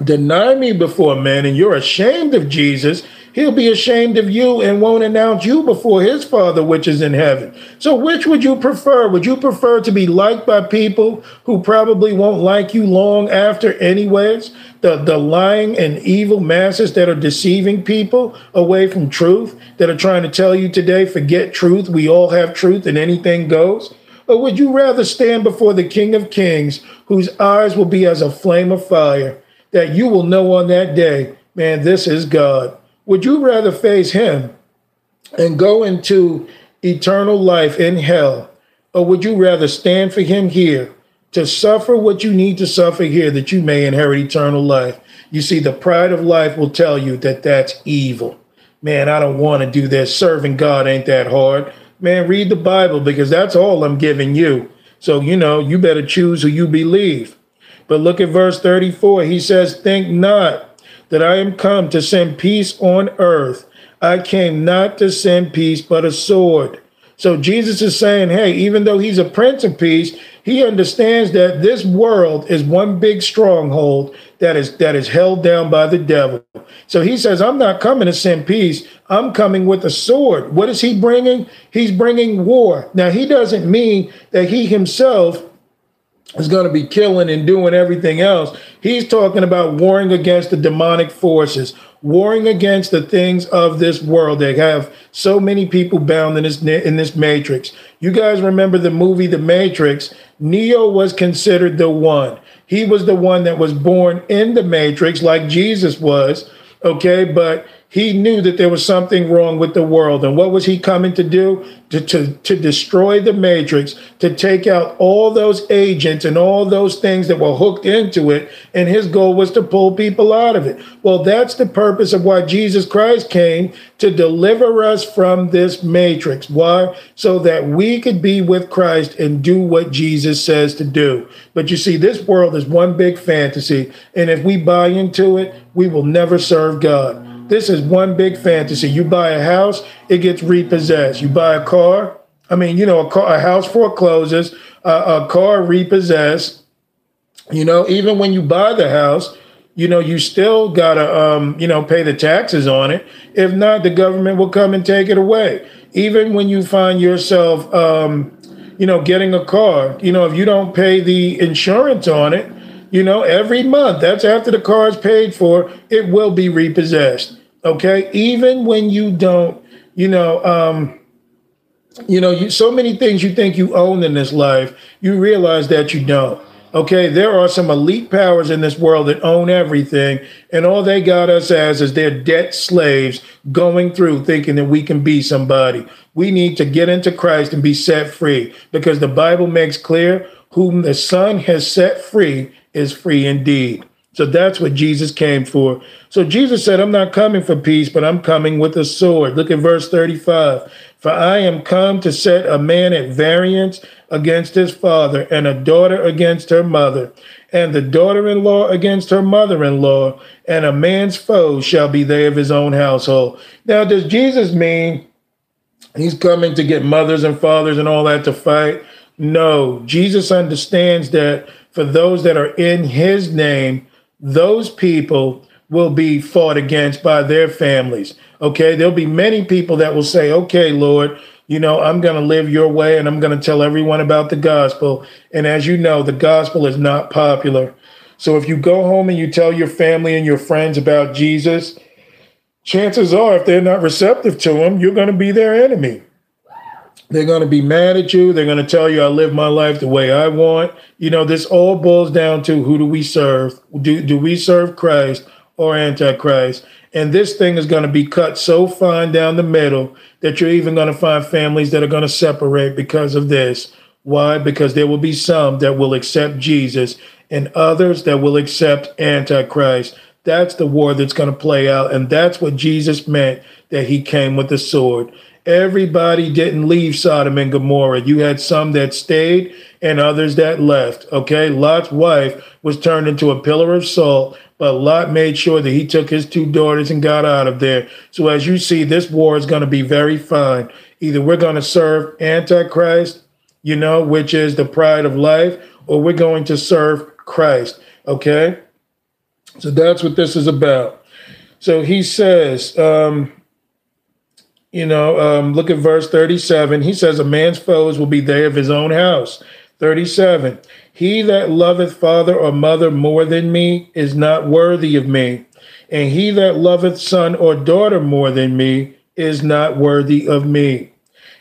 deny me before men and you're ashamed of Jesus, he'll be ashamed of you and won't announce you before his Father which is in heaven. So, which would you prefer? Would you prefer to be liked by people who probably won't like you long after, anyways? The, the lying and evil masses that are deceiving people away from truth, that are trying to tell you today, forget truth, we all have truth and anything goes? Or would you rather stand before the King of Kings, whose eyes will be as a flame of fire, that you will know on that day, man, this is God? Would you rather face him and go into eternal life in hell? Or would you rather stand for him here to suffer what you need to suffer here that you may inherit eternal life? You see, the pride of life will tell you that that's evil. Man, I don't want to do this. Serving God ain't that hard man, read the Bible because that's all I'm giving you. So, you know, you better choose who you believe. But look at verse 34. He says, Think not that I am come to send peace on earth. I came not to send peace, but a sword. So Jesus is saying, hey, even though he's a prince of peace, he understands that this world is one big stronghold that is that is held down by the devil. So he says, I'm not coming to send peace. I'm coming with a sword. What is he bringing? He's bringing war. Now he doesn't mean that he himself is going to be killing and doing everything else. He's talking about warring against the demonic forces, warring against the things of this world that have so many people bound in this in this matrix. You guys remember the movie The Matrix? Neo was considered the one. He was the one that was born in the matrix like Jesus was, okay? But he knew that there was something wrong with the world. And what was he coming to do? To, to, to destroy the matrix, to take out all those agents and all those things that were hooked into it. And his goal was to pull people out of it. Well, that's the purpose of why Jesus Christ came to deliver us from this matrix. Why? So that we could be with Christ and do what Jesus says to do. But you see, this world is one big fantasy. And if we buy into it, we will never serve God. This is one big fantasy. You buy a house, it gets repossessed. You buy a car, I mean, you know, a, car, a house forecloses, uh, a car repossessed. You know, even when you buy the house, you know, you still gotta, um, you know, pay the taxes on it. If not, the government will come and take it away. Even when you find yourself, um, you know, getting a car, you know, if you don't pay the insurance on it, you know, every month, that's after the car is paid for, it will be repossessed. Okay. Even when you don't, you know, um, you know, you, so many things you think you own in this life, you realize that you don't. Okay, there are some elite powers in this world that own everything, and all they got us as is their debt slaves going through thinking that we can be somebody. We need to get into Christ and be set free because the Bible makes clear whom the Son has set free is free indeed. So that's what Jesus came for. So Jesus said, I'm not coming for peace, but I'm coming with a sword. Look at verse 35. For I am come to set a man at variance against his father, and a daughter against her mother, and the daughter in law against her mother in law, and a man's foe shall be they of his own household. Now, does Jesus mean he's coming to get mothers and fathers and all that to fight? No, Jesus understands that for those that are in his name, those people will be fought against by their families. Okay. There'll be many people that will say, okay, Lord, you know, I'm going to live your way and I'm going to tell everyone about the gospel. And as you know, the gospel is not popular. So if you go home and you tell your family and your friends about Jesus, chances are, if they're not receptive to him, you're going to be their enemy. They're going to be mad at you. They're going to tell you, I live my life the way I want. You know, this all boils down to who do we serve? Do, do we serve Christ or Antichrist? And this thing is going to be cut so fine down the middle that you're even going to find families that are going to separate because of this. Why? Because there will be some that will accept Jesus and others that will accept Antichrist. That's the war that's going to play out. And that's what Jesus meant that he came with the sword. Everybody didn't leave Sodom and Gomorrah. You had some that stayed and others that left. Okay. Lot's wife was turned into a pillar of salt, but Lot made sure that he took his two daughters and got out of there. So as you see, this war is going to be very fine. Either we're going to serve Antichrist, you know, which is the pride of life, or we're going to serve Christ. Okay. So that's what this is about. So he says, um, you know, um, look at verse 37. He says, A man's foes will be they of his own house. 37. He that loveth father or mother more than me is not worthy of me. And he that loveth son or daughter more than me is not worthy of me.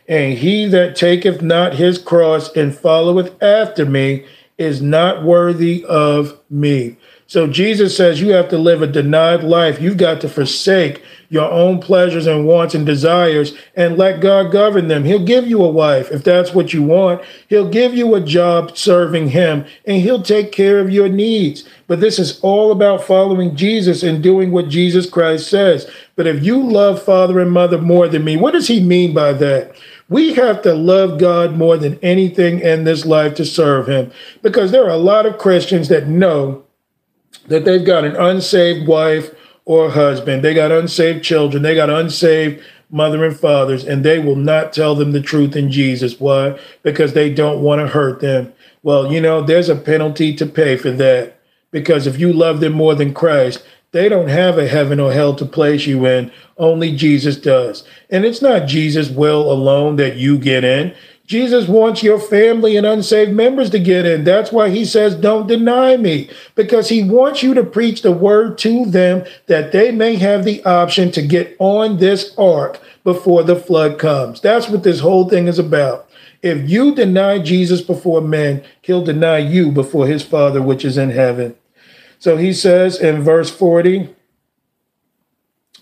And he that taketh not his cross and followeth after me is not worthy of me. So Jesus says you have to live a denied life. You've got to forsake your own pleasures and wants and desires and let God govern them. He'll give you a wife if that's what you want. He'll give you a job serving Him and He'll take care of your needs. But this is all about following Jesus and doing what Jesus Christ says. But if you love father and mother more than me, what does He mean by that? We have to love God more than anything in this life to serve Him because there are a lot of Christians that know that they've got an unsaved wife or husband, they got unsaved children, they got unsaved mother and fathers, and they will not tell them the truth in Jesus. Why? Because they don't want to hurt them. Well, you know, there's a penalty to pay for that. Because if you love them more than Christ, they don't have a heaven or hell to place you in. Only Jesus does. And it's not Jesus' will alone that you get in. Jesus wants your family and unsaved members to get in. That's why he says, Don't deny me, because he wants you to preach the word to them that they may have the option to get on this ark before the flood comes. That's what this whole thing is about. If you deny Jesus before men, he'll deny you before his Father which is in heaven. So he says in verse 40,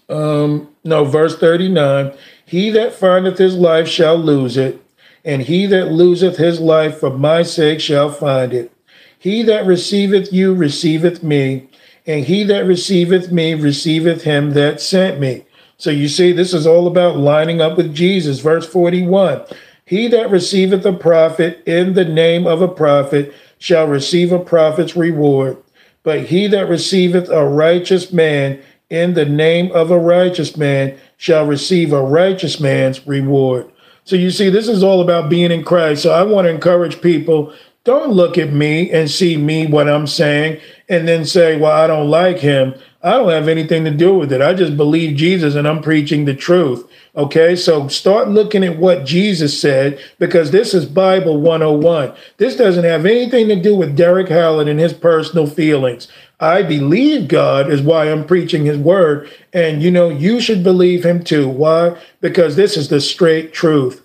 um, no, verse 39, he that findeth his life shall lose it and he that loseth his life for my sake shall find it. He that receiveth you receiveth me, and he that receiveth me receiveth him that sent me. So you see, this is all about lining up with Jesus. Verse 41 He that receiveth a prophet in the name of a prophet shall receive a prophet's reward. But he that receiveth a righteous man in the name of a righteous man shall receive a righteous man's reward. So you see, this is all about being in Christ. So I want to encourage people don't look at me and see me, what I'm saying, and then say, well, I don't like him. I don't have anything to do with it. I just believe Jesus and I'm preaching the truth. Okay, so start looking at what Jesus said because this is Bible 101. This doesn't have anything to do with Derek Hallett and his personal feelings. I believe God is why I'm preaching his word. And you know, you should believe him too. Why? Because this is the straight truth.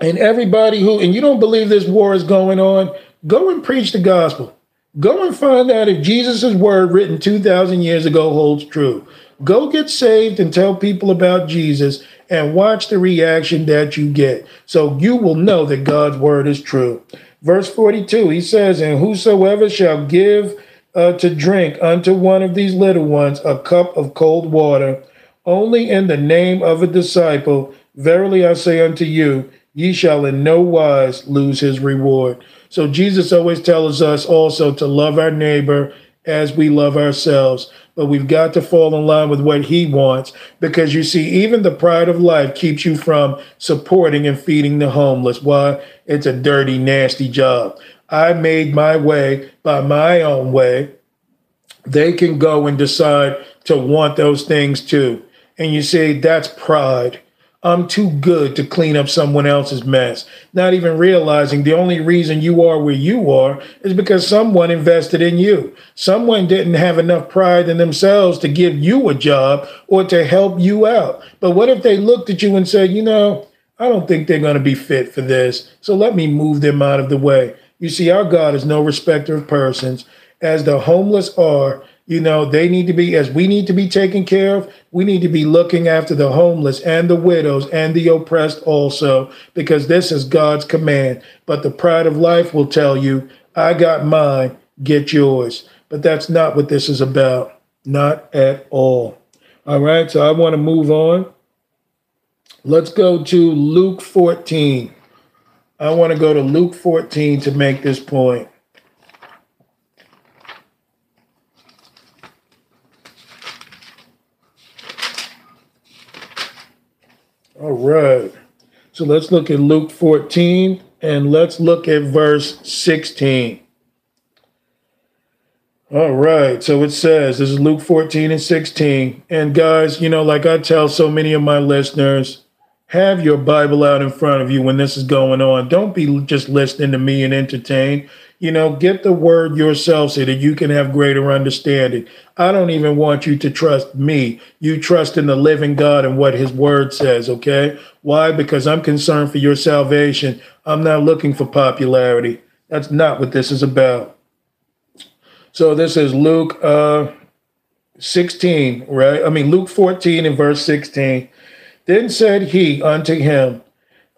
And everybody who, and you don't believe this war is going on, go and preach the gospel. Go and find out if Jesus' word written 2,000 years ago holds true. Go get saved and tell people about Jesus and watch the reaction that you get. So you will know that God's word is true. Verse 42, he says, And whosoever shall give uh, to drink unto one of these little ones a cup of cold water, only in the name of a disciple. Verily I say unto you, ye shall in no wise lose his reward. So Jesus always tells us also to love our neighbor as we love ourselves. But we've got to fall in line with what he wants because you see, even the pride of life keeps you from supporting and feeding the homeless. Why? It's a dirty, nasty job. I made my way by my own way, they can go and decide to want those things too. And you see, that's pride. I'm too good to clean up someone else's mess. Not even realizing the only reason you are where you are is because someone invested in you. Someone didn't have enough pride in themselves to give you a job or to help you out. But what if they looked at you and said, you know, I don't think they're going to be fit for this. So let me move them out of the way. You see, our God is no respecter of persons. As the homeless are, you know, they need to be, as we need to be taken care of, we need to be looking after the homeless and the widows and the oppressed also, because this is God's command. But the pride of life will tell you, I got mine, get yours. But that's not what this is about. Not at all. All right, so I want to move on. Let's go to Luke 14. I want to go to Luke 14 to make this point. All right. So let's look at Luke 14 and let's look at verse 16. All right. So it says, this is Luke 14 and 16. And guys, you know, like I tell so many of my listeners, have your Bible out in front of you when this is going on. Don't be just listening to me and entertain. You know, get the word yourself so that you can have greater understanding. I don't even want you to trust me. You trust in the living God and what his word says, okay? Why? Because I'm concerned for your salvation. I'm not looking for popularity. That's not what this is about. So this is Luke uh, 16, right? I mean, Luke 14 and verse 16. Then said he unto him,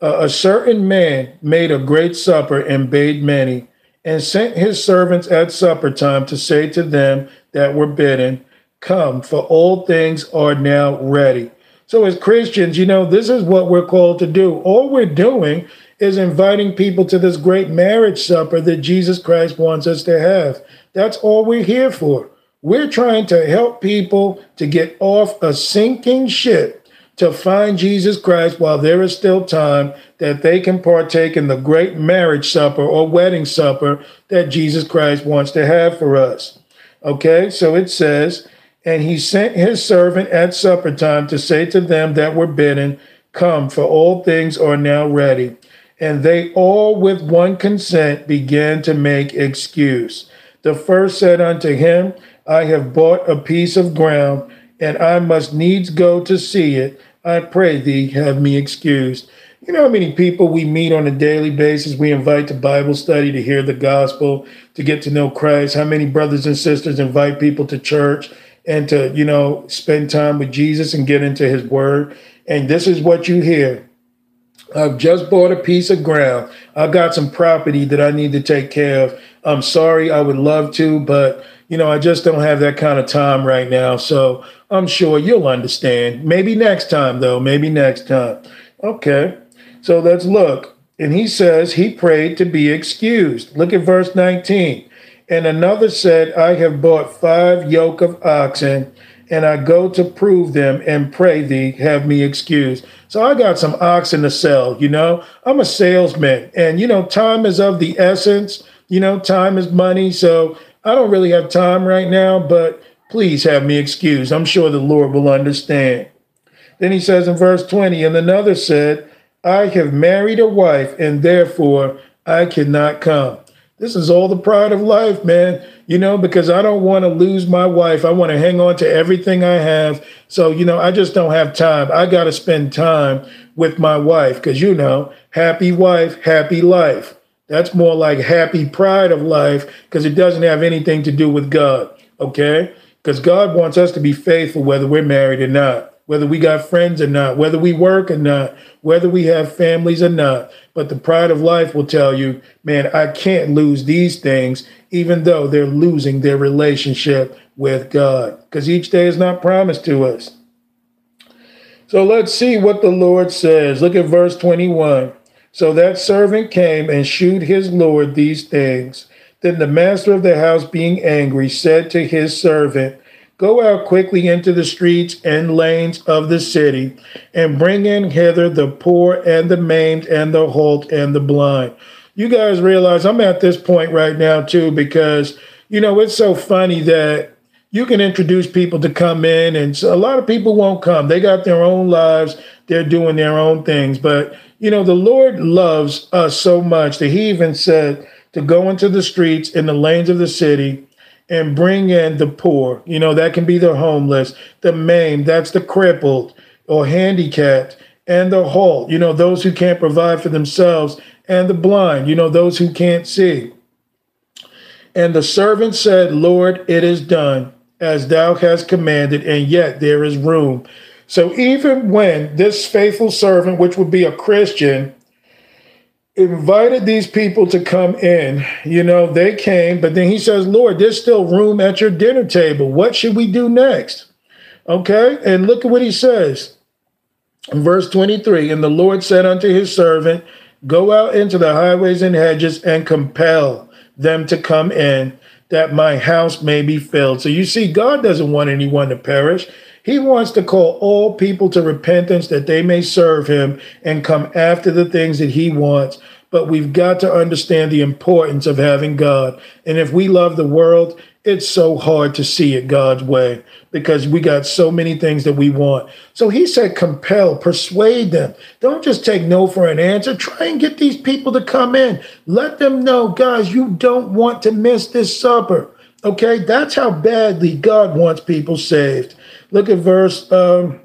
A certain man made a great supper and bade many and sent his servants at supper time to say to them that were bidden, Come, for all things are now ready. So, as Christians, you know, this is what we're called to do. All we're doing is inviting people to this great marriage supper that Jesus Christ wants us to have. That's all we're here for. We're trying to help people to get off a sinking ship to find Jesus Christ while there is still time that they can partake in the great marriage supper or wedding supper that Jesus Christ wants to have for us. Okay, so it says, and he sent his servant at supper time to say to them that were bidden, Come, for all things are now ready. And they all with one consent began to make excuse. The first said unto him, I have bought a piece of ground and I must needs go to see it. I pray thee, have me excused. You know how many people we meet on a daily basis, we invite to Bible study to hear the gospel, to get to know Christ? How many brothers and sisters invite people to church and to, you know, spend time with Jesus and get into his word? And this is what you hear. I've just bought a piece of ground. I've got some property that I need to take care of. I'm sorry, I would love to, but you know, I just don't have that kind of time right now. So I'm sure you'll understand. Maybe next time, though. Maybe next time. Okay. So let's look. And he says he prayed to be excused. Look at verse 19. And another said, I have bought five yoke of oxen, and I go to prove them and pray thee, have me excused. So I got some oxen to sell, you know. I'm a salesman, and you know, time is of the essence. You know, time is money. So I don't really have time right now, but please have me excused. I'm sure the Lord will understand. Then he says in verse 20, and another said, I have married a wife, and therefore I cannot come. This is all the pride of life, man. You know, because I don't want to lose my wife. I want to hang on to everything I have. So, you know, I just don't have time. I got to spend time with my wife because, you know, happy wife, happy life. That's more like happy pride of life because it doesn't have anything to do with God. Okay? Because God wants us to be faithful whether we're married or not, whether we got friends or not, whether we work or not, whether we have families or not. But the pride of life will tell you, man, I can't lose these things, even though they're losing their relationship with God, because each day is not promised to us. So let's see what the Lord says. Look at verse 21. So that servant came and shewed his Lord these things. Then the master of the house, being angry, said to his servant, Go out quickly into the streets and lanes of the city, and bring in hither the poor and the maimed and the halt and the blind. You guys realize I'm at this point right now, too, because, you know, it's so funny that you can introduce people to come in, and a lot of people won't come. They got their own lives, they're doing their own things. But you know, the Lord loves us so much that He even said to go into the streets in the lanes of the city and bring in the poor. You know, that can be the homeless, the maimed, that's the crippled or handicapped, and the halt, you know, those who can't provide for themselves, and the blind, you know, those who can't see. And the servant said, Lord, it is done as thou hast commanded, and yet there is room. So even when this faithful servant, which would be a Christian, invited these people to come in, you know, they came, but then he says, Lord, there's still room at your dinner table. What should we do next? Okay. And look at what he says in verse 23 And the Lord said unto his servant, Go out into the highways and hedges and compel them to come in, that my house may be filled. So you see, God doesn't want anyone to perish. He wants to call all people to repentance that they may serve him and come after the things that he wants. But we've got to understand the importance of having God. And if we love the world it's so hard to see it God's way because we got so many things that we want. So he said, compel, persuade them. Don't just take no for an answer. Try and get these people to come in. Let them know, guys, you don't want to miss this supper. Okay, that's how badly God wants people saved. Look at verse um,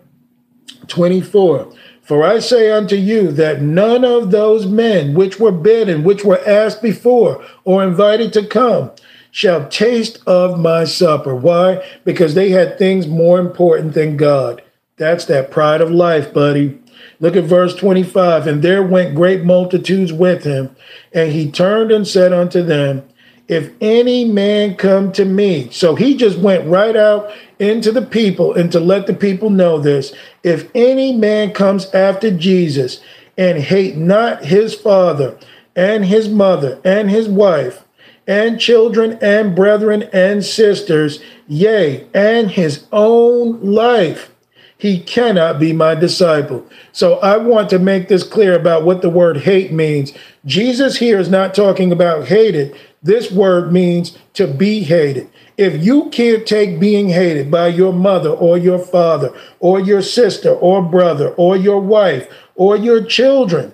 24. For I say unto you that none of those men which were bidden, which were asked before, or invited to come, shall taste of my supper. Why? Because they had things more important than God. That's that pride of life, buddy. Look at verse 25. And there went great multitudes with him, and he turned and said unto them, If any man come to me. So he just went right out into the people and to let the people know this. If any man comes after Jesus and hate not his father and his mother and his wife, and children and brethren and sisters, yea, and his own life, he cannot be my disciple. So I want to make this clear about what the word hate means. Jesus here is not talking about hated. This word means to be hated. If you can't take being hated by your mother or your father or your sister or brother or your wife or your children,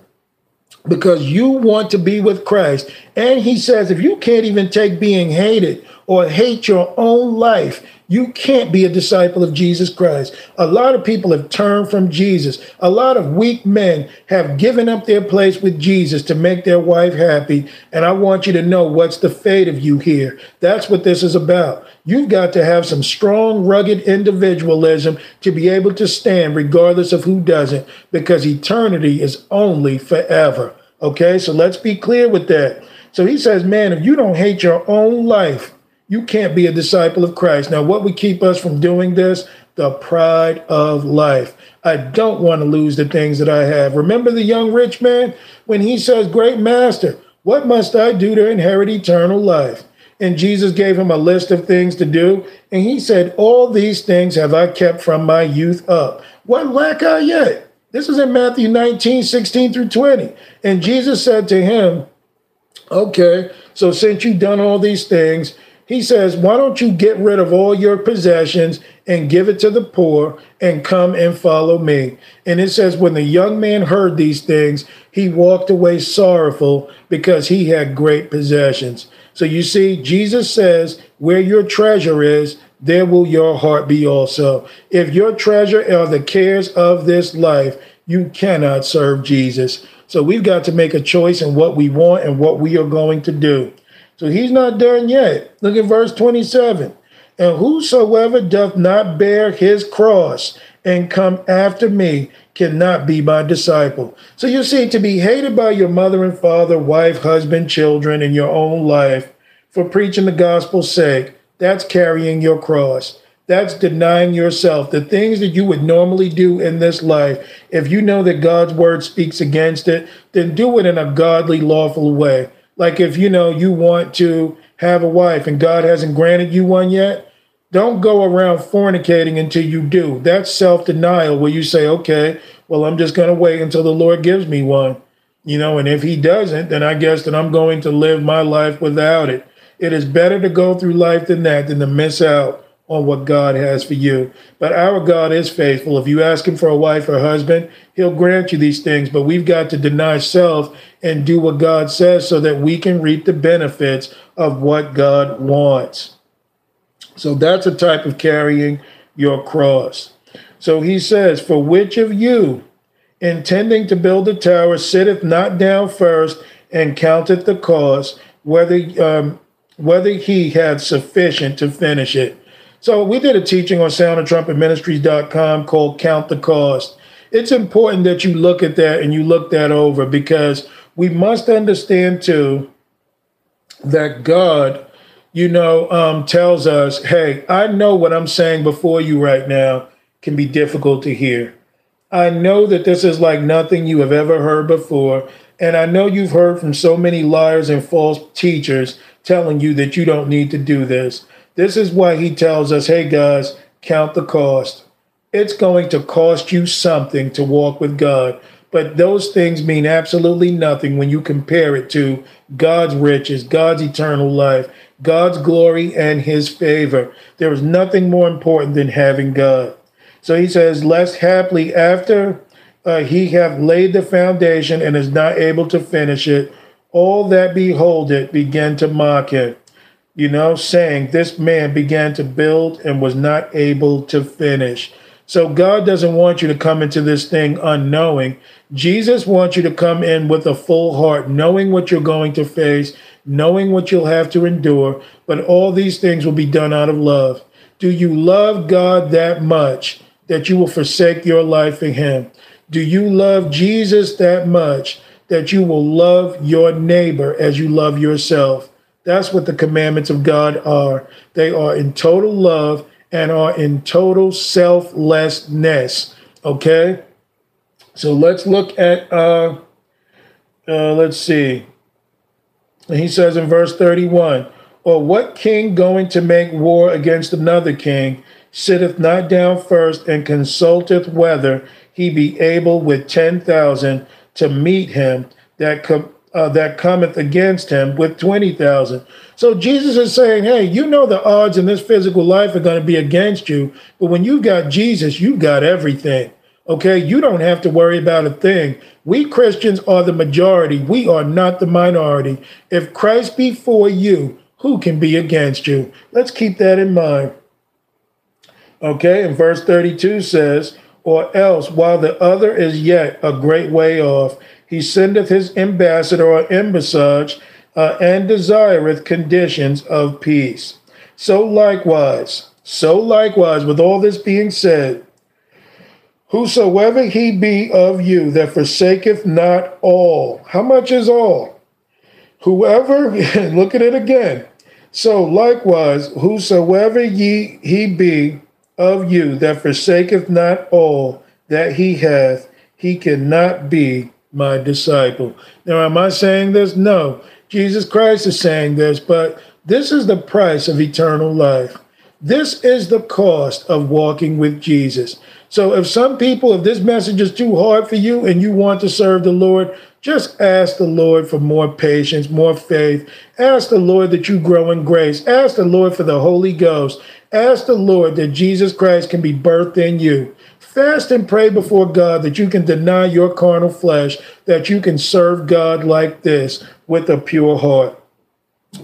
because you want to be with Christ. And he says, if you can't even take being hated or hate your own life, you can't be a disciple of Jesus Christ. A lot of people have turned from Jesus. A lot of weak men have given up their place with Jesus to make their wife happy. And I want you to know what's the fate of you here. That's what this is about. You've got to have some strong, rugged individualism to be able to stand regardless of who doesn't, because eternity is only forever. Okay, so let's be clear with that. So he says, man, if you don't hate your own life, you can't be a disciple of Christ. Now, what would keep us from doing this? The pride of life. I don't want to lose the things that I have. Remember the young rich man when he says, Great master, what must I do to inherit eternal life? And Jesus gave him a list of things to do. And he said, All these things have I kept from my youth up. What lack I yet? This is in Matthew 19, 16 through 20. And Jesus said to him, Okay, so since you've done all these things, he says, Why don't you get rid of all your possessions and give it to the poor and come and follow me? And it says, When the young man heard these things, he walked away sorrowful because he had great possessions. So you see, Jesus says, Where your treasure is, there will your heart be also. If your treasure are the cares of this life, you cannot serve Jesus. So we've got to make a choice in what we want and what we are going to do. So he's not done yet. Look at verse 27. And whosoever doth not bear his cross and come after me cannot be my disciple. So you see, to be hated by your mother and father, wife, husband, children, and your own life for preaching the gospel's sake, that's carrying your cross. That's denying yourself. The things that you would normally do in this life, if you know that God's word speaks against it, then do it in a godly, lawful way. Like if you know you want to have a wife and God hasn't granted you one yet, don't go around fornicating until you do. That's self denial where you say, okay, well, I'm just going to wait until the Lord gives me one. You know, and if he doesn't, then I guess that I'm going to live my life without it. It is better to go through life than that than to miss out on what God has for you. But our God is faithful. If you ask Him for a wife or husband, He'll grant you these things. But we've got to deny self and do what God says so that we can reap the benefits of what God wants. So that's a type of carrying your cross. So he says, For which of you, intending to build a tower, sitteth not down first and counteth the cost, whether um, whether he had sufficient to finish it? So we did a teaching on soundthetrumpetministries.com called Count the Cost. It's important that you look at that and you look that over because we must understand too that God, you know, um, tells us, hey, I know what I'm saying before you right now can be difficult to hear. I know that this is like nothing you have ever heard before. And I know you've heard from so many liars and false teachers telling you that you don't need to do this. This is why he tells us, hey guys, count the cost. It's going to cost you something to walk with God. But those things mean absolutely nothing when you compare it to God's riches, God's eternal life, God's glory and his favor. There is nothing more important than having God. So he says, lest haply after uh, he have laid the foundation and is not able to finish it, all that behold it begin to mock him. You know, saying, This man began to build and was not able to finish. So God doesn't want you to come into this thing unknowing. Jesus wants you to come in with a full heart, knowing what you're going to face, knowing what you'll have to endure, but all these things will be done out of love. Do you love God that much that you will forsake your life for him? Do you love Jesus that much that you will love your neighbor as you love yourself? That's what the commandments of God are. They are in total love and are in total selflessness. Okay? So let's look at, uh, uh, let's see. He says in verse 31 Or what king going to make war against another king sitteth not down first and consulteth whether he be able with 10,000 to meet him that com- uh, that cometh against him with 20,000. So Jesus is saying, hey, you know the odds in this physical life are going to be against you, but when you've got Jesus, you've got everything. Okay, you don't have to worry about a thing. We Christians are the majority. We are not the minority. If Christ be for you, who can be against you? Let's keep that in mind. Okay, and verse 32 says, Or else, while the other is yet a great way off, he sendeth his ambassador or embassage uh, and desireth conditions of peace. So likewise, so likewise, with all this being said, whosoever he be of you that forsaketh not all, how much is all? Whoever, look at it again. So likewise, whosoever ye he be of you that forsaketh not all that he hath, he cannot be my disciple. Now, am I saying this? No. Jesus Christ is saying this, but this is the price of eternal life. This is the cost of walking with Jesus. So, if some people, if this message is too hard for you and you want to serve the Lord, just ask the Lord for more patience, more faith. Ask the Lord that you grow in grace. Ask the Lord for the Holy Ghost. Ask the Lord that Jesus Christ can be birthed in you. Fast and pray before God that you can deny your carnal flesh, that you can serve God like this with a pure heart.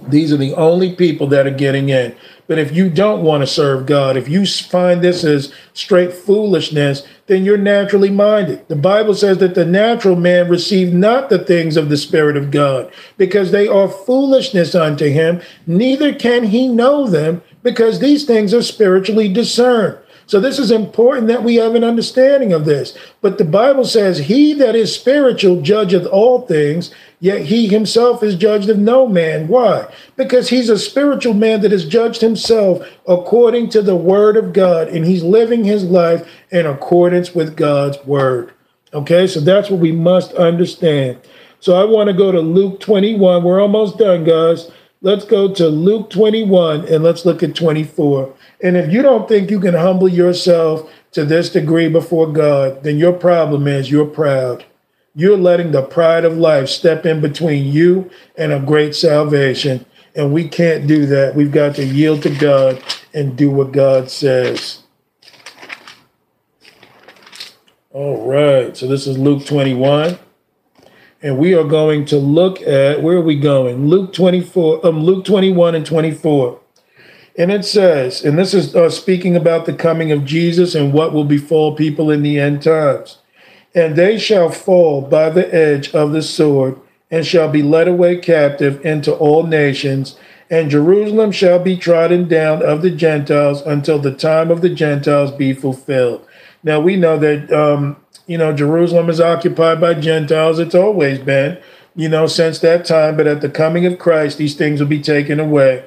These are the only people that are getting in. But if you don't want to serve God, if you find this as straight foolishness, then you're naturally minded. The Bible says that the natural man receive not the things of the Spirit of God, because they are foolishness unto him, neither can he know them, because these things are spiritually discerned. So this is important that we have an understanding of this. But the Bible says, He that is spiritual judgeth all things, yet he himself is judged of no man. Why? Because he's a spiritual man that has judged himself according to the word of God, and he's living his life in accordance with God's word. Okay, so that's what we must understand. So I want to go to Luke 21. We're almost done, guys. Let's go to Luke 21 and let's look at 24. And if you don't think you can humble yourself to this degree before God, then your problem is you're proud. You're letting the pride of life step in between you and a great salvation. And we can't do that. We've got to yield to God and do what God says. All right. So this is Luke 21 and we are going to look at where are we going? Luke 24, um, Luke 21 and 24. And it says, and this is uh, speaking about the coming of Jesus and what will befall people in the end times. And they shall fall by the edge of the sword and shall be led away captive into all nations. And Jerusalem shall be trodden down of the Gentiles until the time of the Gentiles be fulfilled. Now we know that um, you know, Jerusalem is occupied by Gentiles. It's always been, you know, since that time. But at the coming of Christ, these things will be taken away.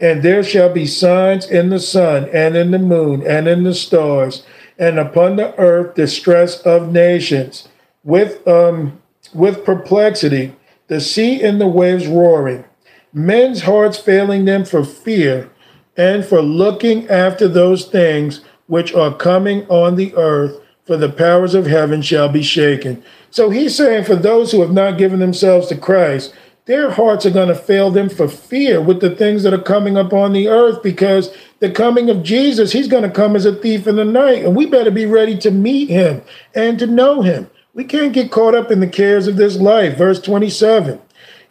And there shall be signs in the sun and in the moon and in the stars, and upon the earth distress of nations, with um with perplexity, the sea and the waves roaring, men's hearts failing them for fear, and for looking after those things which are coming on the earth for the powers of heaven shall be shaken. So he's saying for those who have not given themselves to Christ, their hearts are going to fail them for fear with the things that are coming upon the earth because the coming of Jesus, he's going to come as a thief in the night. And we better be ready to meet him and to know him. We can't get caught up in the cares of this life. Verse 27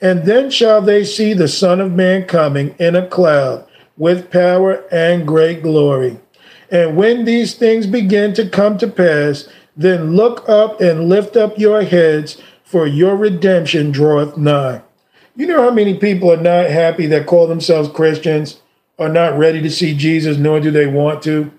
And then shall they see the Son of Man coming in a cloud with power and great glory. And when these things begin to come to pass, then look up and lift up your heads, for your redemption draweth nigh. You know how many people are not happy that call themselves Christians, are not ready to see Jesus, nor do they want to?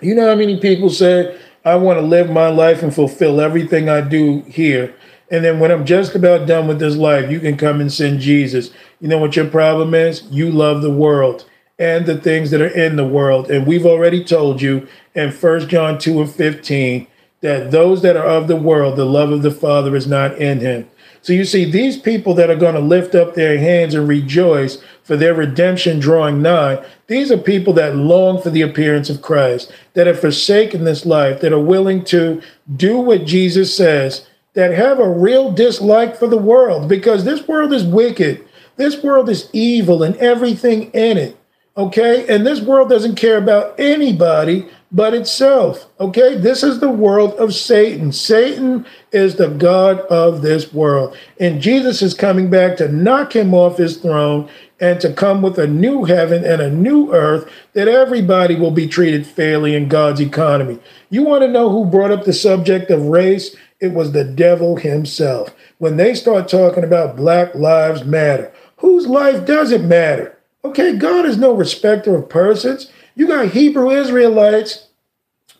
You know how many people say, I want to live my life and fulfill everything I do here. And then when I'm just about done with this life, you can come and send Jesus. You know what your problem is? You love the world and the things that are in the world. And we've already told you in 1 John 2 and 15 that those that are of the world, the love of the Father is not in him. So you see, these people that are going to lift up their hands and rejoice for their redemption drawing nigh, these are people that long for the appearance of Christ, that have forsaken this life, that are willing to do what Jesus says, that have a real dislike for the world because this world is wicked. This world is evil and everything in it. Okay. And this world doesn't care about anybody but itself. Okay, this is the world of Satan. Satan is the God of this world. And Jesus is coming back to knock him off his throne and to come with a new heaven and a new earth that everybody will be treated fairly in God's economy. You want to know who brought up the subject of race? It was the devil himself. When they start talking about Black Lives Matter, whose life doesn't matter? Okay, God is no respecter of persons. You got Hebrew Israelites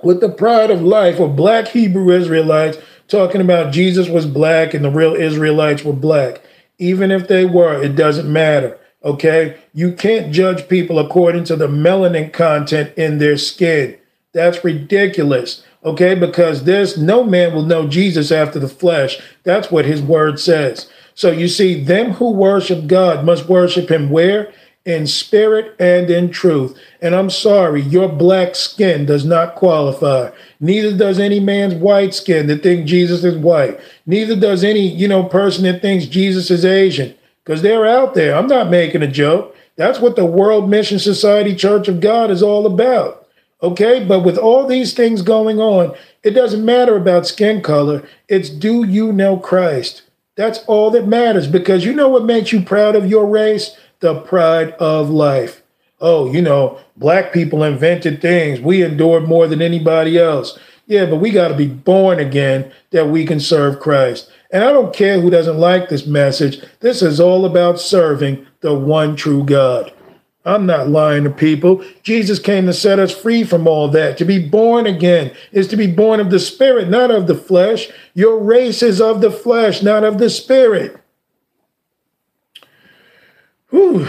with the pride of life, or black Hebrew Israelites talking about Jesus was black and the real Israelites were black. Even if they were, it doesn't matter. Okay? You can't judge people according to the melanin content in their skin. That's ridiculous. Okay? Because there's no man will know Jesus after the flesh. That's what his word says. So you see, them who worship God must worship him where? In spirit and in truth. And I'm sorry, your black skin does not qualify. Neither does any man's white skin that think Jesus is white. Neither does any, you know, person that thinks Jesus is Asian. Because they're out there. I'm not making a joke. That's what the World Mission Society Church of God is all about. Okay, but with all these things going on, it doesn't matter about skin color. It's do you know Christ? That's all that matters because you know what makes you proud of your race? The pride of life. Oh, you know, black people invented things. We endured more than anybody else. Yeah, but we got to be born again that we can serve Christ. And I don't care who doesn't like this message. This is all about serving the one true God. I'm not lying to people. Jesus came to set us free from all that. To be born again is to be born of the Spirit, not of the flesh. Your race is of the flesh, not of the Spirit. Whew.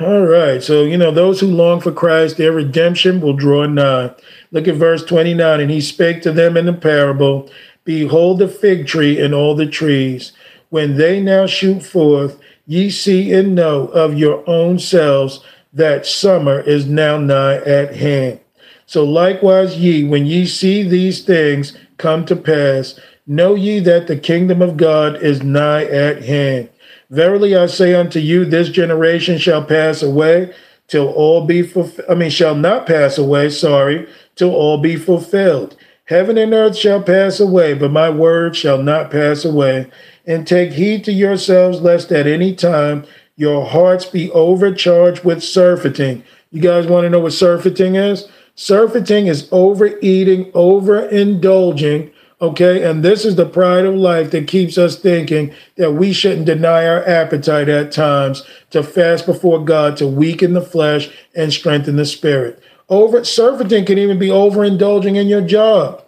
All right. So, you know, those who long for Christ, their redemption will draw nigh. Look at verse 29. And he spake to them in the parable Behold the fig tree and all the trees. When they now shoot forth, ye see and know of your own selves that summer is now nigh at hand. So likewise, ye, when ye see these things come to pass, know ye that the kingdom of God is nigh at hand. Verily I say unto you, this generation shall pass away till all be fulfilled. I mean, shall not pass away, sorry, till all be fulfilled. Heaven and earth shall pass away, but my word shall not pass away. And take heed to yourselves, lest at any time your hearts be overcharged with surfeiting. You guys want to know what surfeiting is? Surfeiting is overeating, overindulging Okay. And this is the pride of life that keeps us thinking that we shouldn't deny our appetite at times to fast before God to weaken the flesh and strengthen the spirit. Over surfeiting can even be overindulging in your job,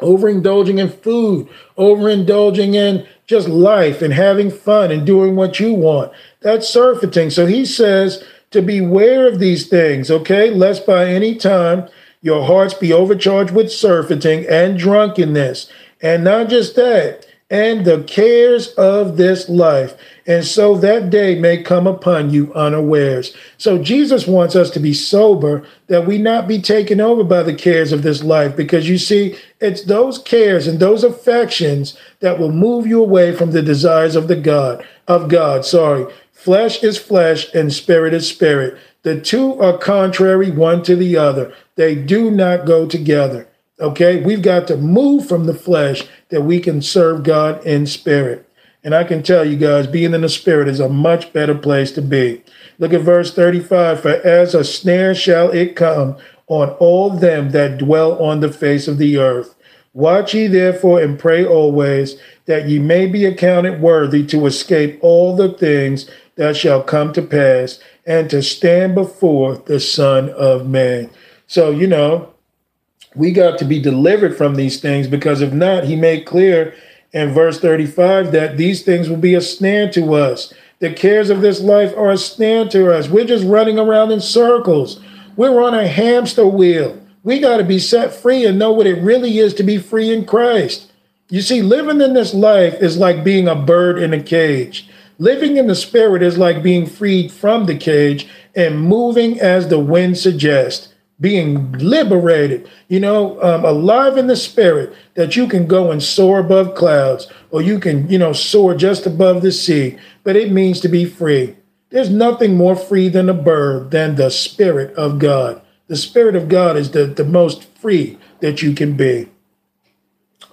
overindulging in food, overindulging in just life and having fun and doing what you want. That's surfeiting. So he says to beware of these things, okay, lest by any time your hearts be overcharged with surfeiting and drunkenness. And not just that, and the cares of this life, and so that day may come upon you unawares. So Jesus wants us to be sober, that we not be taken over by the cares of this life, because you see, it's those cares and those affections that will move you away from the desires of the God, of God, sorry. Flesh is flesh and spirit is spirit. The two are contrary one to the other. They do not go together. Okay, we've got to move from the flesh that we can serve God in spirit. And I can tell you guys, being in the spirit is a much better place to be. Look at verse 35 For as a snare shall it come on all them that dwell on the face of the earth. Watch ye therefore and pray always, that ye may be accounted worthy to escape all the things that shall come to pass and to stand before the Son of Man. So, you know, we got to be delivered from these things because if not, he made clear in verse 35 that these things will be a snare to us. The cares of this life are a snare to us. We're just running around in circles. We're on a hamster wheel. We got to be set free and know what it really is to be free in Christ. You see, living in this life is like being a bird in a cage. Living in the spirit is like being freed from the cage and moving as the wind suggests being liberated, you know, um, alive in the spirit, that you can go and soar above clouds or you can, you know, soar just above the sea. But it means to be free. There's nothing more free than a bird than the spirit of God. The spirit of God is the, the most free that you can be.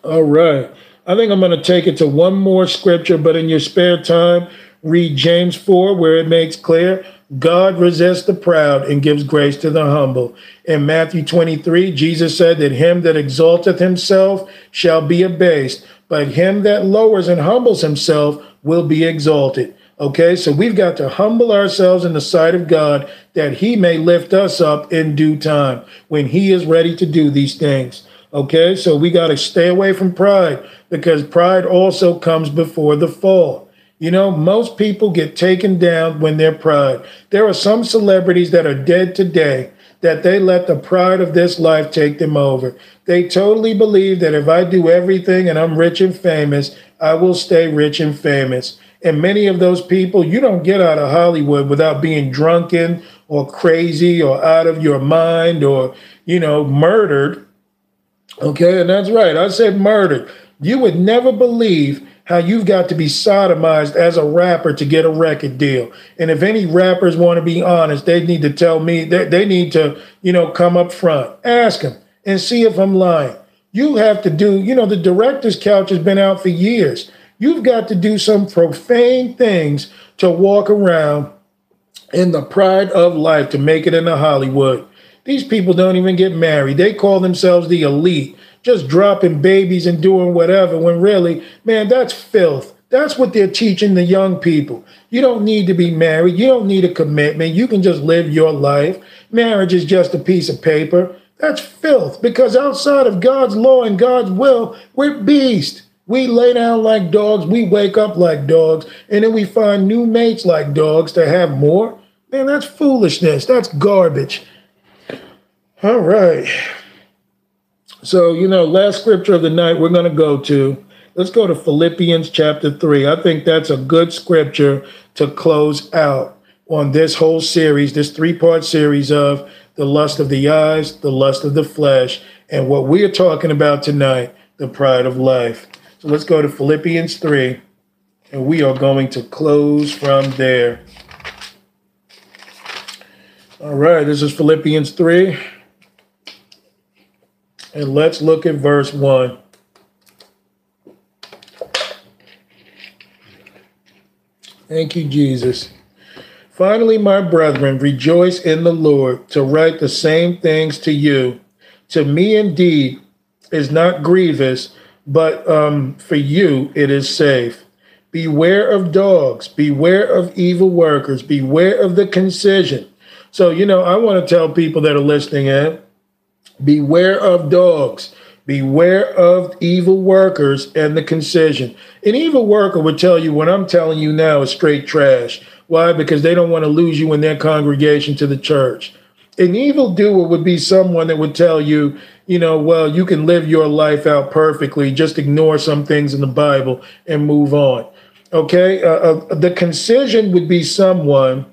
All right. I think I'm going to take it to one more scripture, but in your spare time, read James 4, where it makes clear God resists the proud and gives grace to the humble. In Matthew 23, Jesus said that him that exalteth himself shall be abased, but him that lowers and humbles himself will be exalted. Okay, so we've got to humble ourselves in the sight of God that he may lift us up in due time when he is ready to do these things. Okay, so we got to stay away from pride because pride also comes before the fall. You know, most people get taken down when they're pride. There are some celebrities that are dead today that they let the pride of this life take them over. They totally believe that if I do everything and I'm rich and famous, I will stay rich and famous. And many of those people, you don't get out of Hollywood without being drunken or crazy or out of your mind or, you know, murdered. Okay, and that's right. I said murdered. You would never believe how you've got to be sodomized as a rapper to get a record deal. And if any rappers want to be honest, they need to tell me they, they need to, you know, come up front, ask them and see if I'm lying. You have to do, you know, the director's couch has been out for years. You've got to do some profane things to walk around in the pride of life to make it into Hollywood. These people don't even get married. They call themselves the elite just dropping babies and doing whatever when really, man, that's filth. That's what they're teaching the young people. You don't need to be married. You don't need a commitment. You can just live your life. Marriage is just a piece of paper. That's filth because outside of God's law and God's will, we're beasts. We lay down like dogs, we wake up like dogs, and then we find new mates like dogs to have more. Man, that's foolishness. That's garbage. All right. So, you know, last scripture of the night we're going to go to, let's go to Philippians chapter 3. I think that's a good scripture to close out on this whole series, this three part series of the lust of the eyes, the lust of the flesh, and what we are talking about tonight, the pride of life. So let's go to Philippians 3, and we are going to close from there. All right, this is Philippians 3. And let's look at verse 1. Thank you, Jesus. Finally, my brethren, rejoice in the Lord to write the same things to you. To me, indeed, is not grievous, but um, for you it is safe. Beware of dogs, beware of evil workers, beware of the concision. So, you know, I want to tell people that are listening in Beware of dogs. Beware of evil workers and the concision. An evil worker would tell you what I'm telling you now is straight trash. Why? Because they don't want to lose you in their congregation to the church. An evil doer would be someone that would tell you, you know, well, you can live your life out perfectly, just ignore some things in the Bible and move on. Okay. Uh, uh, the concision would be someone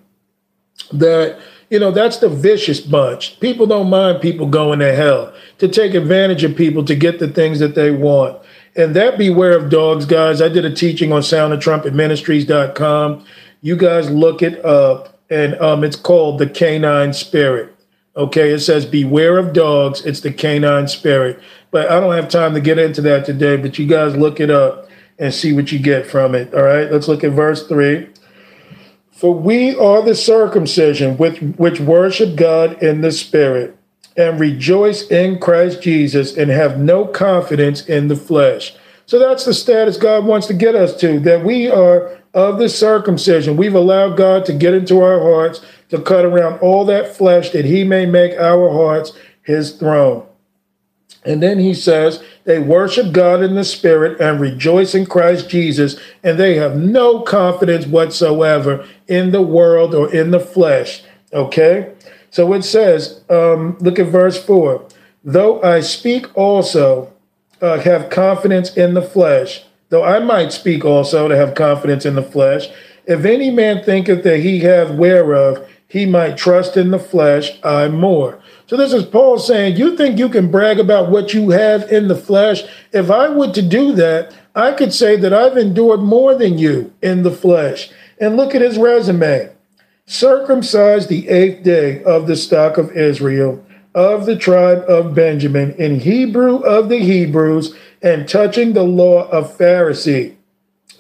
that, you know, that's the vicious bunch. People don't mind people going to hell to take advantage of people to get the things that they want. And that beware of dogs, guys. I did a teaching on soundthetrumpetministries.com. You guys look it up, and um, it's called The Canine Spirit. Okay, it says beware of dogs. It's the canine spirit. But I don't have time to get into that today, but you guys look it up and see what you get from it. All right, let's look at verse 3. For we are the circumcision which, which worship God in the spirit and rejoice in Christ Jesus and have no confidence in the flesh. So that's the status God wants to get us to, that we are of the circumcision. We've allowed God to get into our hearts, to cut around all that flesh, that he may make our hearts his throne. And then he says, they worship God in the spirit and rejoice in Christ Jesus, and they have no confidence whatsoever in the world or in the flesh. Okay? So it says, um, look at verse 4 though I speak also, uh, have confidence in the flesh, though I might speak also to have confidence in the flesh, if any man thinketh that he hath whereof he might trust in the flesh, I more. So this is Paul saying, You think you can brag about what you have in the flesh? If I were to do that, I could say that I've endured more than you in the flesh. And look at his resume circumcised the eighth day of the stock of Israel, of the tribe of Benjamin, in Hebrew of the Hebrews, and touching the law of Pharisee.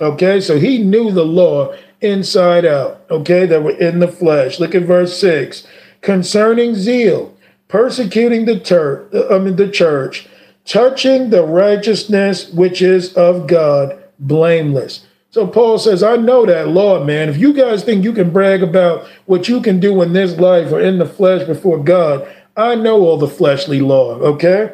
Okay, so he knew the law inside out, okay, that were in the flesh. Look at verse 6. Concerning zeal, persecuting the, tur- I mean, the church, touching the righteousness which is of God, blameless. So Paul says, I know that law, man. If you guys think you can brag about what you can do in this life or in the flesh before God, I know all the fleshly law, okay?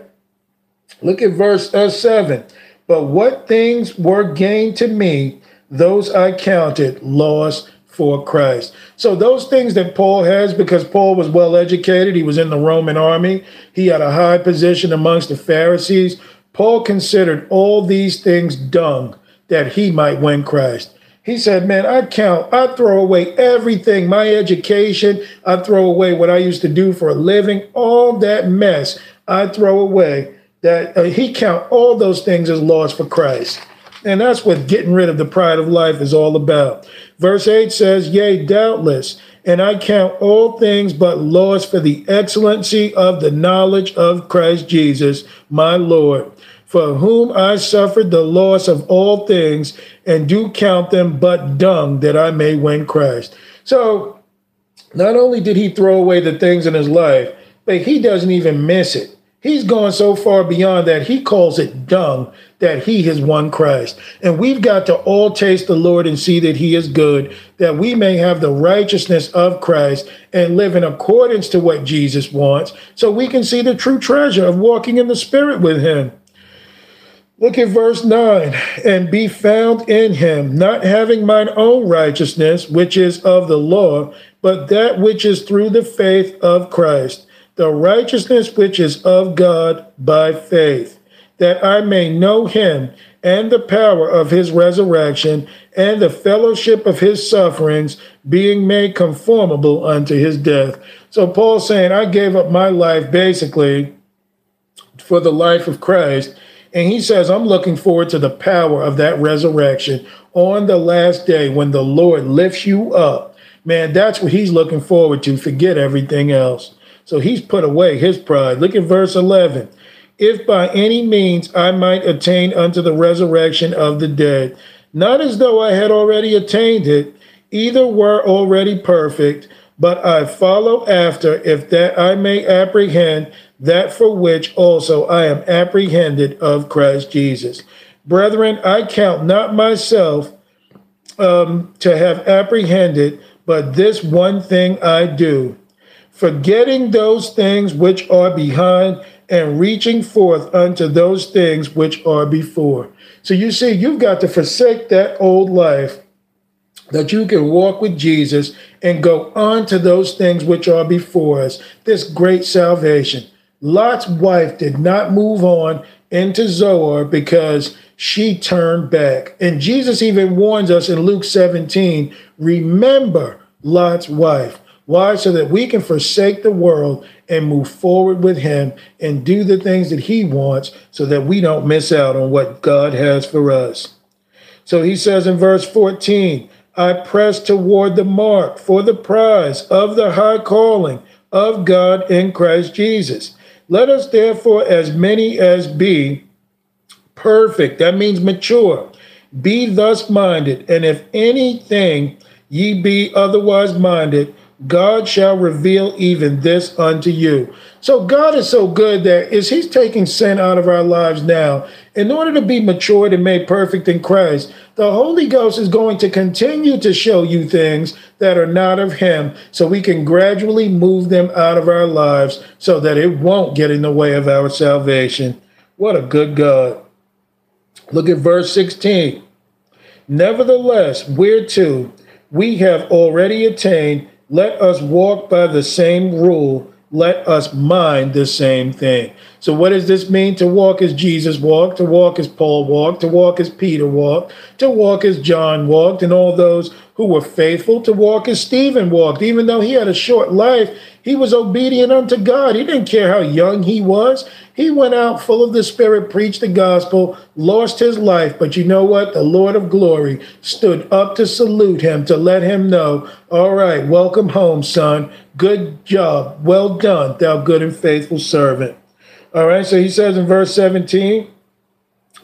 Look at verse uh, 7. But what things were gained to me, those I counted loss for Christ. So those things that Paul has, because Paul was well educated, he was in the Roman army, he had a high position amongst the Pharisees. Paul considered all these things dung that he might win Christ. He said, Man, I count, I throw away everything, my education, I throw away what I used to do for a living, all that mess I throw away. That uh, he count all those things as loss for Christ. And that's what getting rid of the pride of life is all about. Verse 8 says, Yea, doubtless, and I count all things but loss for the excellency of the knowledge of Christ Jesus, my Lord for whom I suffered the loss of all things, and do count them but dung, that I may win Christ. So, not only did he throw away the things in his life, but he doesn't even miss it. He's gone so far beyond that, he calls it dung that he has won Christ. And we've got to all taste the Lord and see that he is good, that we may have the righteousness of Christ and live in accordance to what Jesus wants, so we can see the true treasure of walking in the Spirit with him. Look at verse 9 and be found in him, not having mine own righteousness, which is of the law, but that which is through the faith of Christ, the righteousness which is of God by faith, that I may know him and the power of his resurrection and the fellowship of his sufferings, being made conformable unto his death. So Paul's saying, I gave up my life basically for the life of Christ and he says, I'm looking forward to the power of that resurrection on the last day when the Lord lifts you up. Man, that's what he's looking forward to. Forget everything else. So he's put away his pride. Look at verse 11. If by any means I might attain unto the resurrection of the dead, not as though I had already attained it, either were already perfect, but I follow after, if that I may apprehend that for which also I am apprehended of Christ Jesus. Brethren, I count not myself um, to have apprehended, but this one thing I do, forgetting those things which are behind and reaching forth unto those things which are before. So you see, you've got to forsake that old life that you can walk with Jesus and go on to those things which are before us, this great salvation. Lot's wife did not move on into Zoar because she turned back. And Jesus even warns us in Luke 17 remember Lot's wife. Why? So that we can forsake the world and move forward with Him and do the things that He wants so that we don't miss out on what God has for us. So He says in verse 14, I press toward the mark for the prize of the high calling of God in Christ Jesus. Let us therefore, as many as be perfect, that means mature, be thus minded, and if anything ye be otherwise minded, God shall reveal even this unto you. So God is so good that is He's taking sin out of our lives now. In order to be matured and made perfect in Christ, the Holy Ghost is going to continue to show you things that are not of Him so we can gradually move them out of our lives so that it won't get in the way of our salvation. What a good God. Look at verse 16. Nevertheless, we're whereto we have already attained let us walk by the same rule. Let us mind the same thing. So, what does this mean? To walk as Jesus walked, to walk as Paul walked, to walk as Peter walked, to walk as John walked, and all those who were faithful, to walk as Stephen walked. Even though he had a short life, he was obedient unto God. He didn't care how young he was. He went out full of the Spirit, preached the gospel, lost his life. But you know what? The Lord of glory stood up to salute him, to let him know, all right, welcome home, son. Good job. Well done, thou good and faithful servant. All right, so he says in verse 17,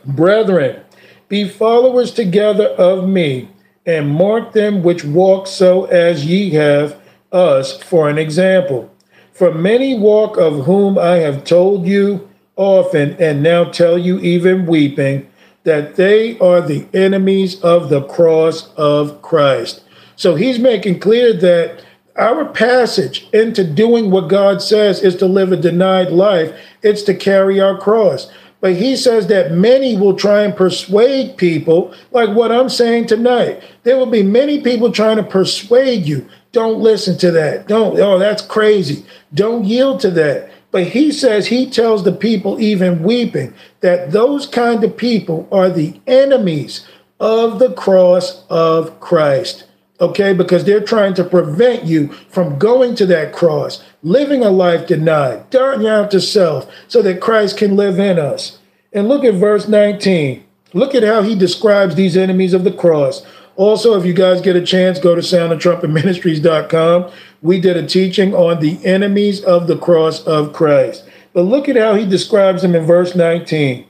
Brethren, be followers together of me, and mark them which walk so as ye have us for an example. For many walk of whom I have told you often, and now tell you even weeping, that they are the enemies of the cross of Christ. So he's making clear that our passage into doing what God says is to live a denied life, it's to carry our cross. But he says that many will try and persuade people, like what I'm saying tonight. There will be many people trying to persuade you. Don't listen to that. Don't, oh, that's crazy. Don't yield to that. But he says, he tells the people, even weeping, that those kind of people are the enemies of the cross of Christ okay? Because they're trying to prevent you from going to that cross, living a life denied, dying out to self, so that Christ can live in us. And look at verse 19. Look at how he describes these enemies of the cross. Also, if you guys get a chance, go to soundthetrumpetministries.com. We did a teaching on the enemies of the cross of Christ. But look at how he describes them in verse 19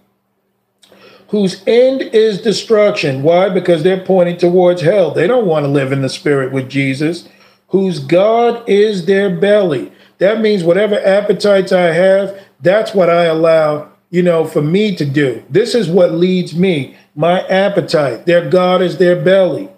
whose end is destruction. Why? Because they're pointing towards hell. They don't want to live in the spirit with Jesus, whose God is their belly. That means whatever appetites I have, that's what I allow, you know, for me to do. This is what leads me, my appetite. Their God is their belly.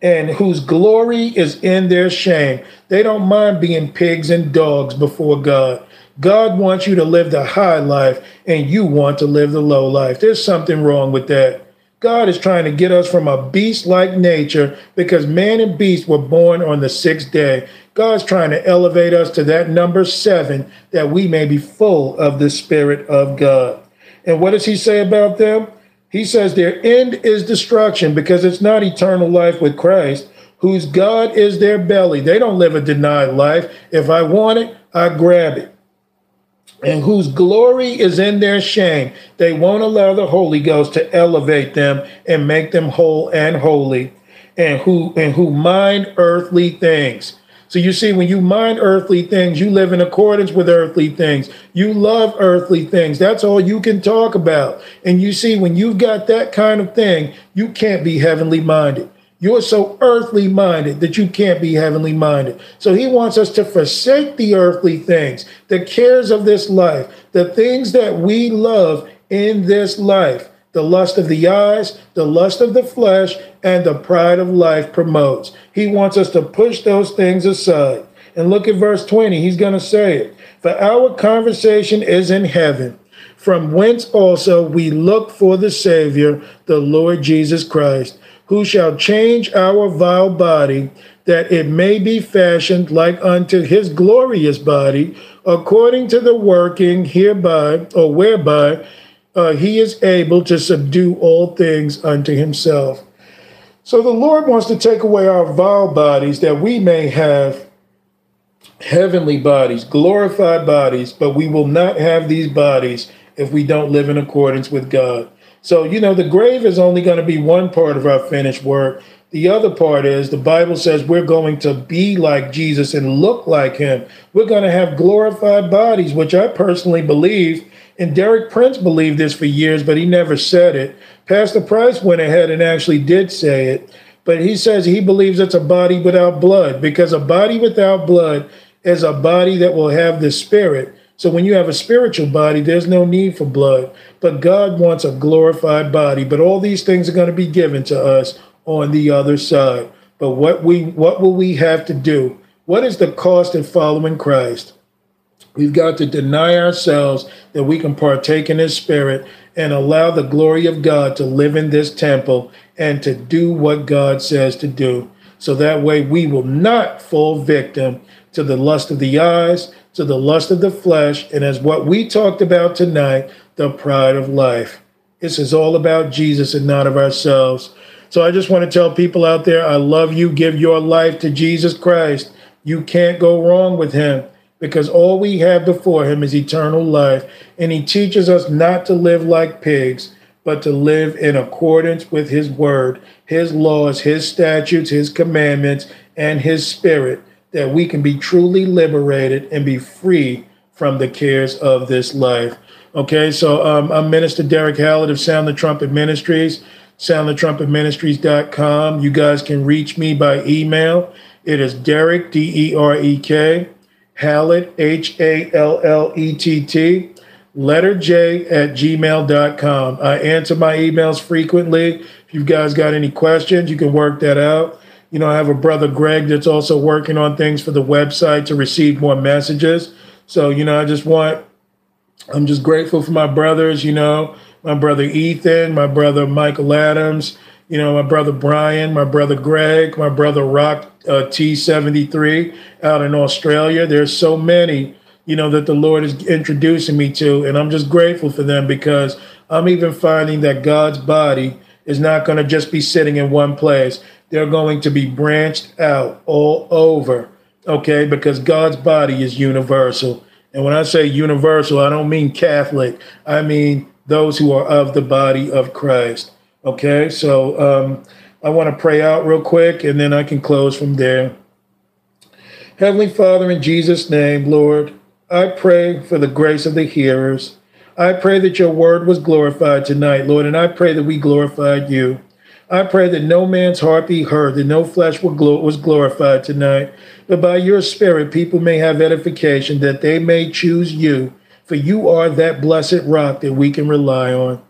And whose glory is in their shame. They don't mind being pigs and dogs before God. God wants you to live the high life and you want to live the low life. There's something wrong with that. God is trying to get us from a beast like nature because man and beast were born on the sixth day. God's trying to elevate us to that number seven that we may be full of the Spirit of God. And what does he say about them? He says their end is destruction because it's not eternal life with Christ, whose God is their belly. They don't live a denied life. If I want it, I grab it and whose glory is in their shame. They won't allow the Holy Ghost to elevate them and make them whole and holy, and who and who mind earthly things. So you see, when you mind earthly things, you live in accordance with earthly things. You love earthly things. That's all you can talk about. And you see, when you've got that kind of thing, you can't be heavenly minded. You're so earthly minded that you can't be heavenly minded. So he wants us to forsake the earthly things, the cares of this life, the things that we love in this life. The lust of the eyes, the lust of the flesh, and the pride of life promotes. He wants us to push those things aside. And look at verse 20. He's going to say it. For our conversation is in heaven, from whence also we look for the Savior, the Lord Jesus Christ who shall change our vile body, that it may be fashioned like unto his glorious body, according to the working hereby or whereby uh, he is able to subdue all things unto himself. So the Lord wants to take away our vile bodies that we may have heavenly bodies, glorified bodies, but we will not have these bodies if we don't live in accordance with God. So, you know, the grave is only going to be one part of our finished work. The other part is the Bible says we're going to be like Jesus and look like him. We're going to have glorified bodies, which I personally believe. And Derek Prince believed this for years, but he never said it. Pastor Price went ahead and actually did say it. But he says he believes it's a body without blood because a body without blood is a body that will have the spirit. So when you have a spiritual body, there's no need for blood. But God wants a glorified body. But all these things are going to be given to us on the other side. But what we what will we have to do? What is the cost of following Christ? We've got to deny ourselves that we can partake in his spirit and allow the glory of God to live in this temple and to do what God says to do. So that way we will not fall victim to the lust of the eyes, to the lust of the flesh, and as what we talked about tonight, the pride of life. This is all about Jesus and not of ourselves. So I just want to tell people out there I love you. Give your life to Jesus Christ. You can't go wrong with him because all we have before him is eternal life. And he teaches us not to live like pigs, but to live in accordance with his word, his laws, his statutes, his commandments, and his spirit that we can be truly liberated and be free from the cares of this life. Okay, so um, I'm Minister Derek Hallett of Sound the Trumpet Ministries, soundthetrumpetministries.com. You guys can reach me by email. It is Derek, D E R E K, Hallett, H A L L E T T, letter J at gmail.com. I answer my emails frequently. If you guys got any questions, you can work that out. You know, I have a brother, Greg, that's also working on things for the website to receive more messages. So, you know, I just want, I'm just grateful for my brothers, you know, my brother Ethan, my brother Michael Adams, you know, my brother Brian, my brother Greg, my brother Rock uh, T73 out in Australia. There's so many, you know, that the Lord is introducing me to. And I'm just grateful for them because I'm even finding that God's body is not going to just be sitting in one place they're going to be branched out all over, okay? Because God's body is universal. And when I say universal, I don't mean Catholic, I mean those who are of the body of Christ, okay? So um, I want to pray out real quick and then I can close from there. Heavenly Father, in Jesus' name, Lord, I pray for the grace of the hearers. I pray that your word was glorified tonight, Lord, and I pray that we glorified you. I pray that no man's heart be hurt, that no flesh was glorified tonight, but by your spirit people may have edification, that they may choose you, for you are that blessed rock that we can rely on.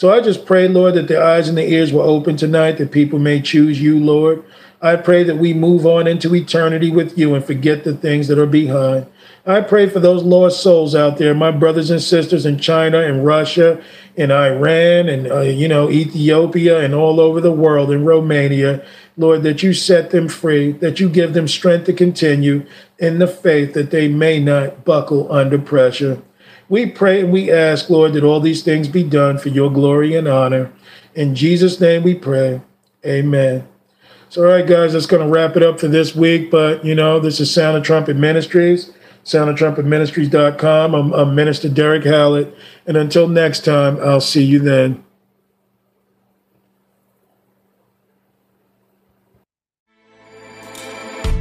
So I just pray, Lord, that the eyes and the ears will open tonight, that people may choose you, Lord. I pray that we move on into eternity with you and forget the things that are behind. I pray for those lost souls out there, my brothers and sisters in China and Russia in Iran and, uh, you know, Ethiopia and all over the world in Romania. Lord, that you set them free, that you give them strength to continue in the faith that they may not buckle under pressure. We pray and we ask, Lord, that all these things be done for your glory and honor. In Jesus' name we pray. Amen. So, all right, guys, that's going to wrap it up for this week. But, you know, this is Sound the Trumpet Ministries soundthetrumpetministries.com. I'm, I'm Minister Derek Hallett. And until next time, I'll see you then.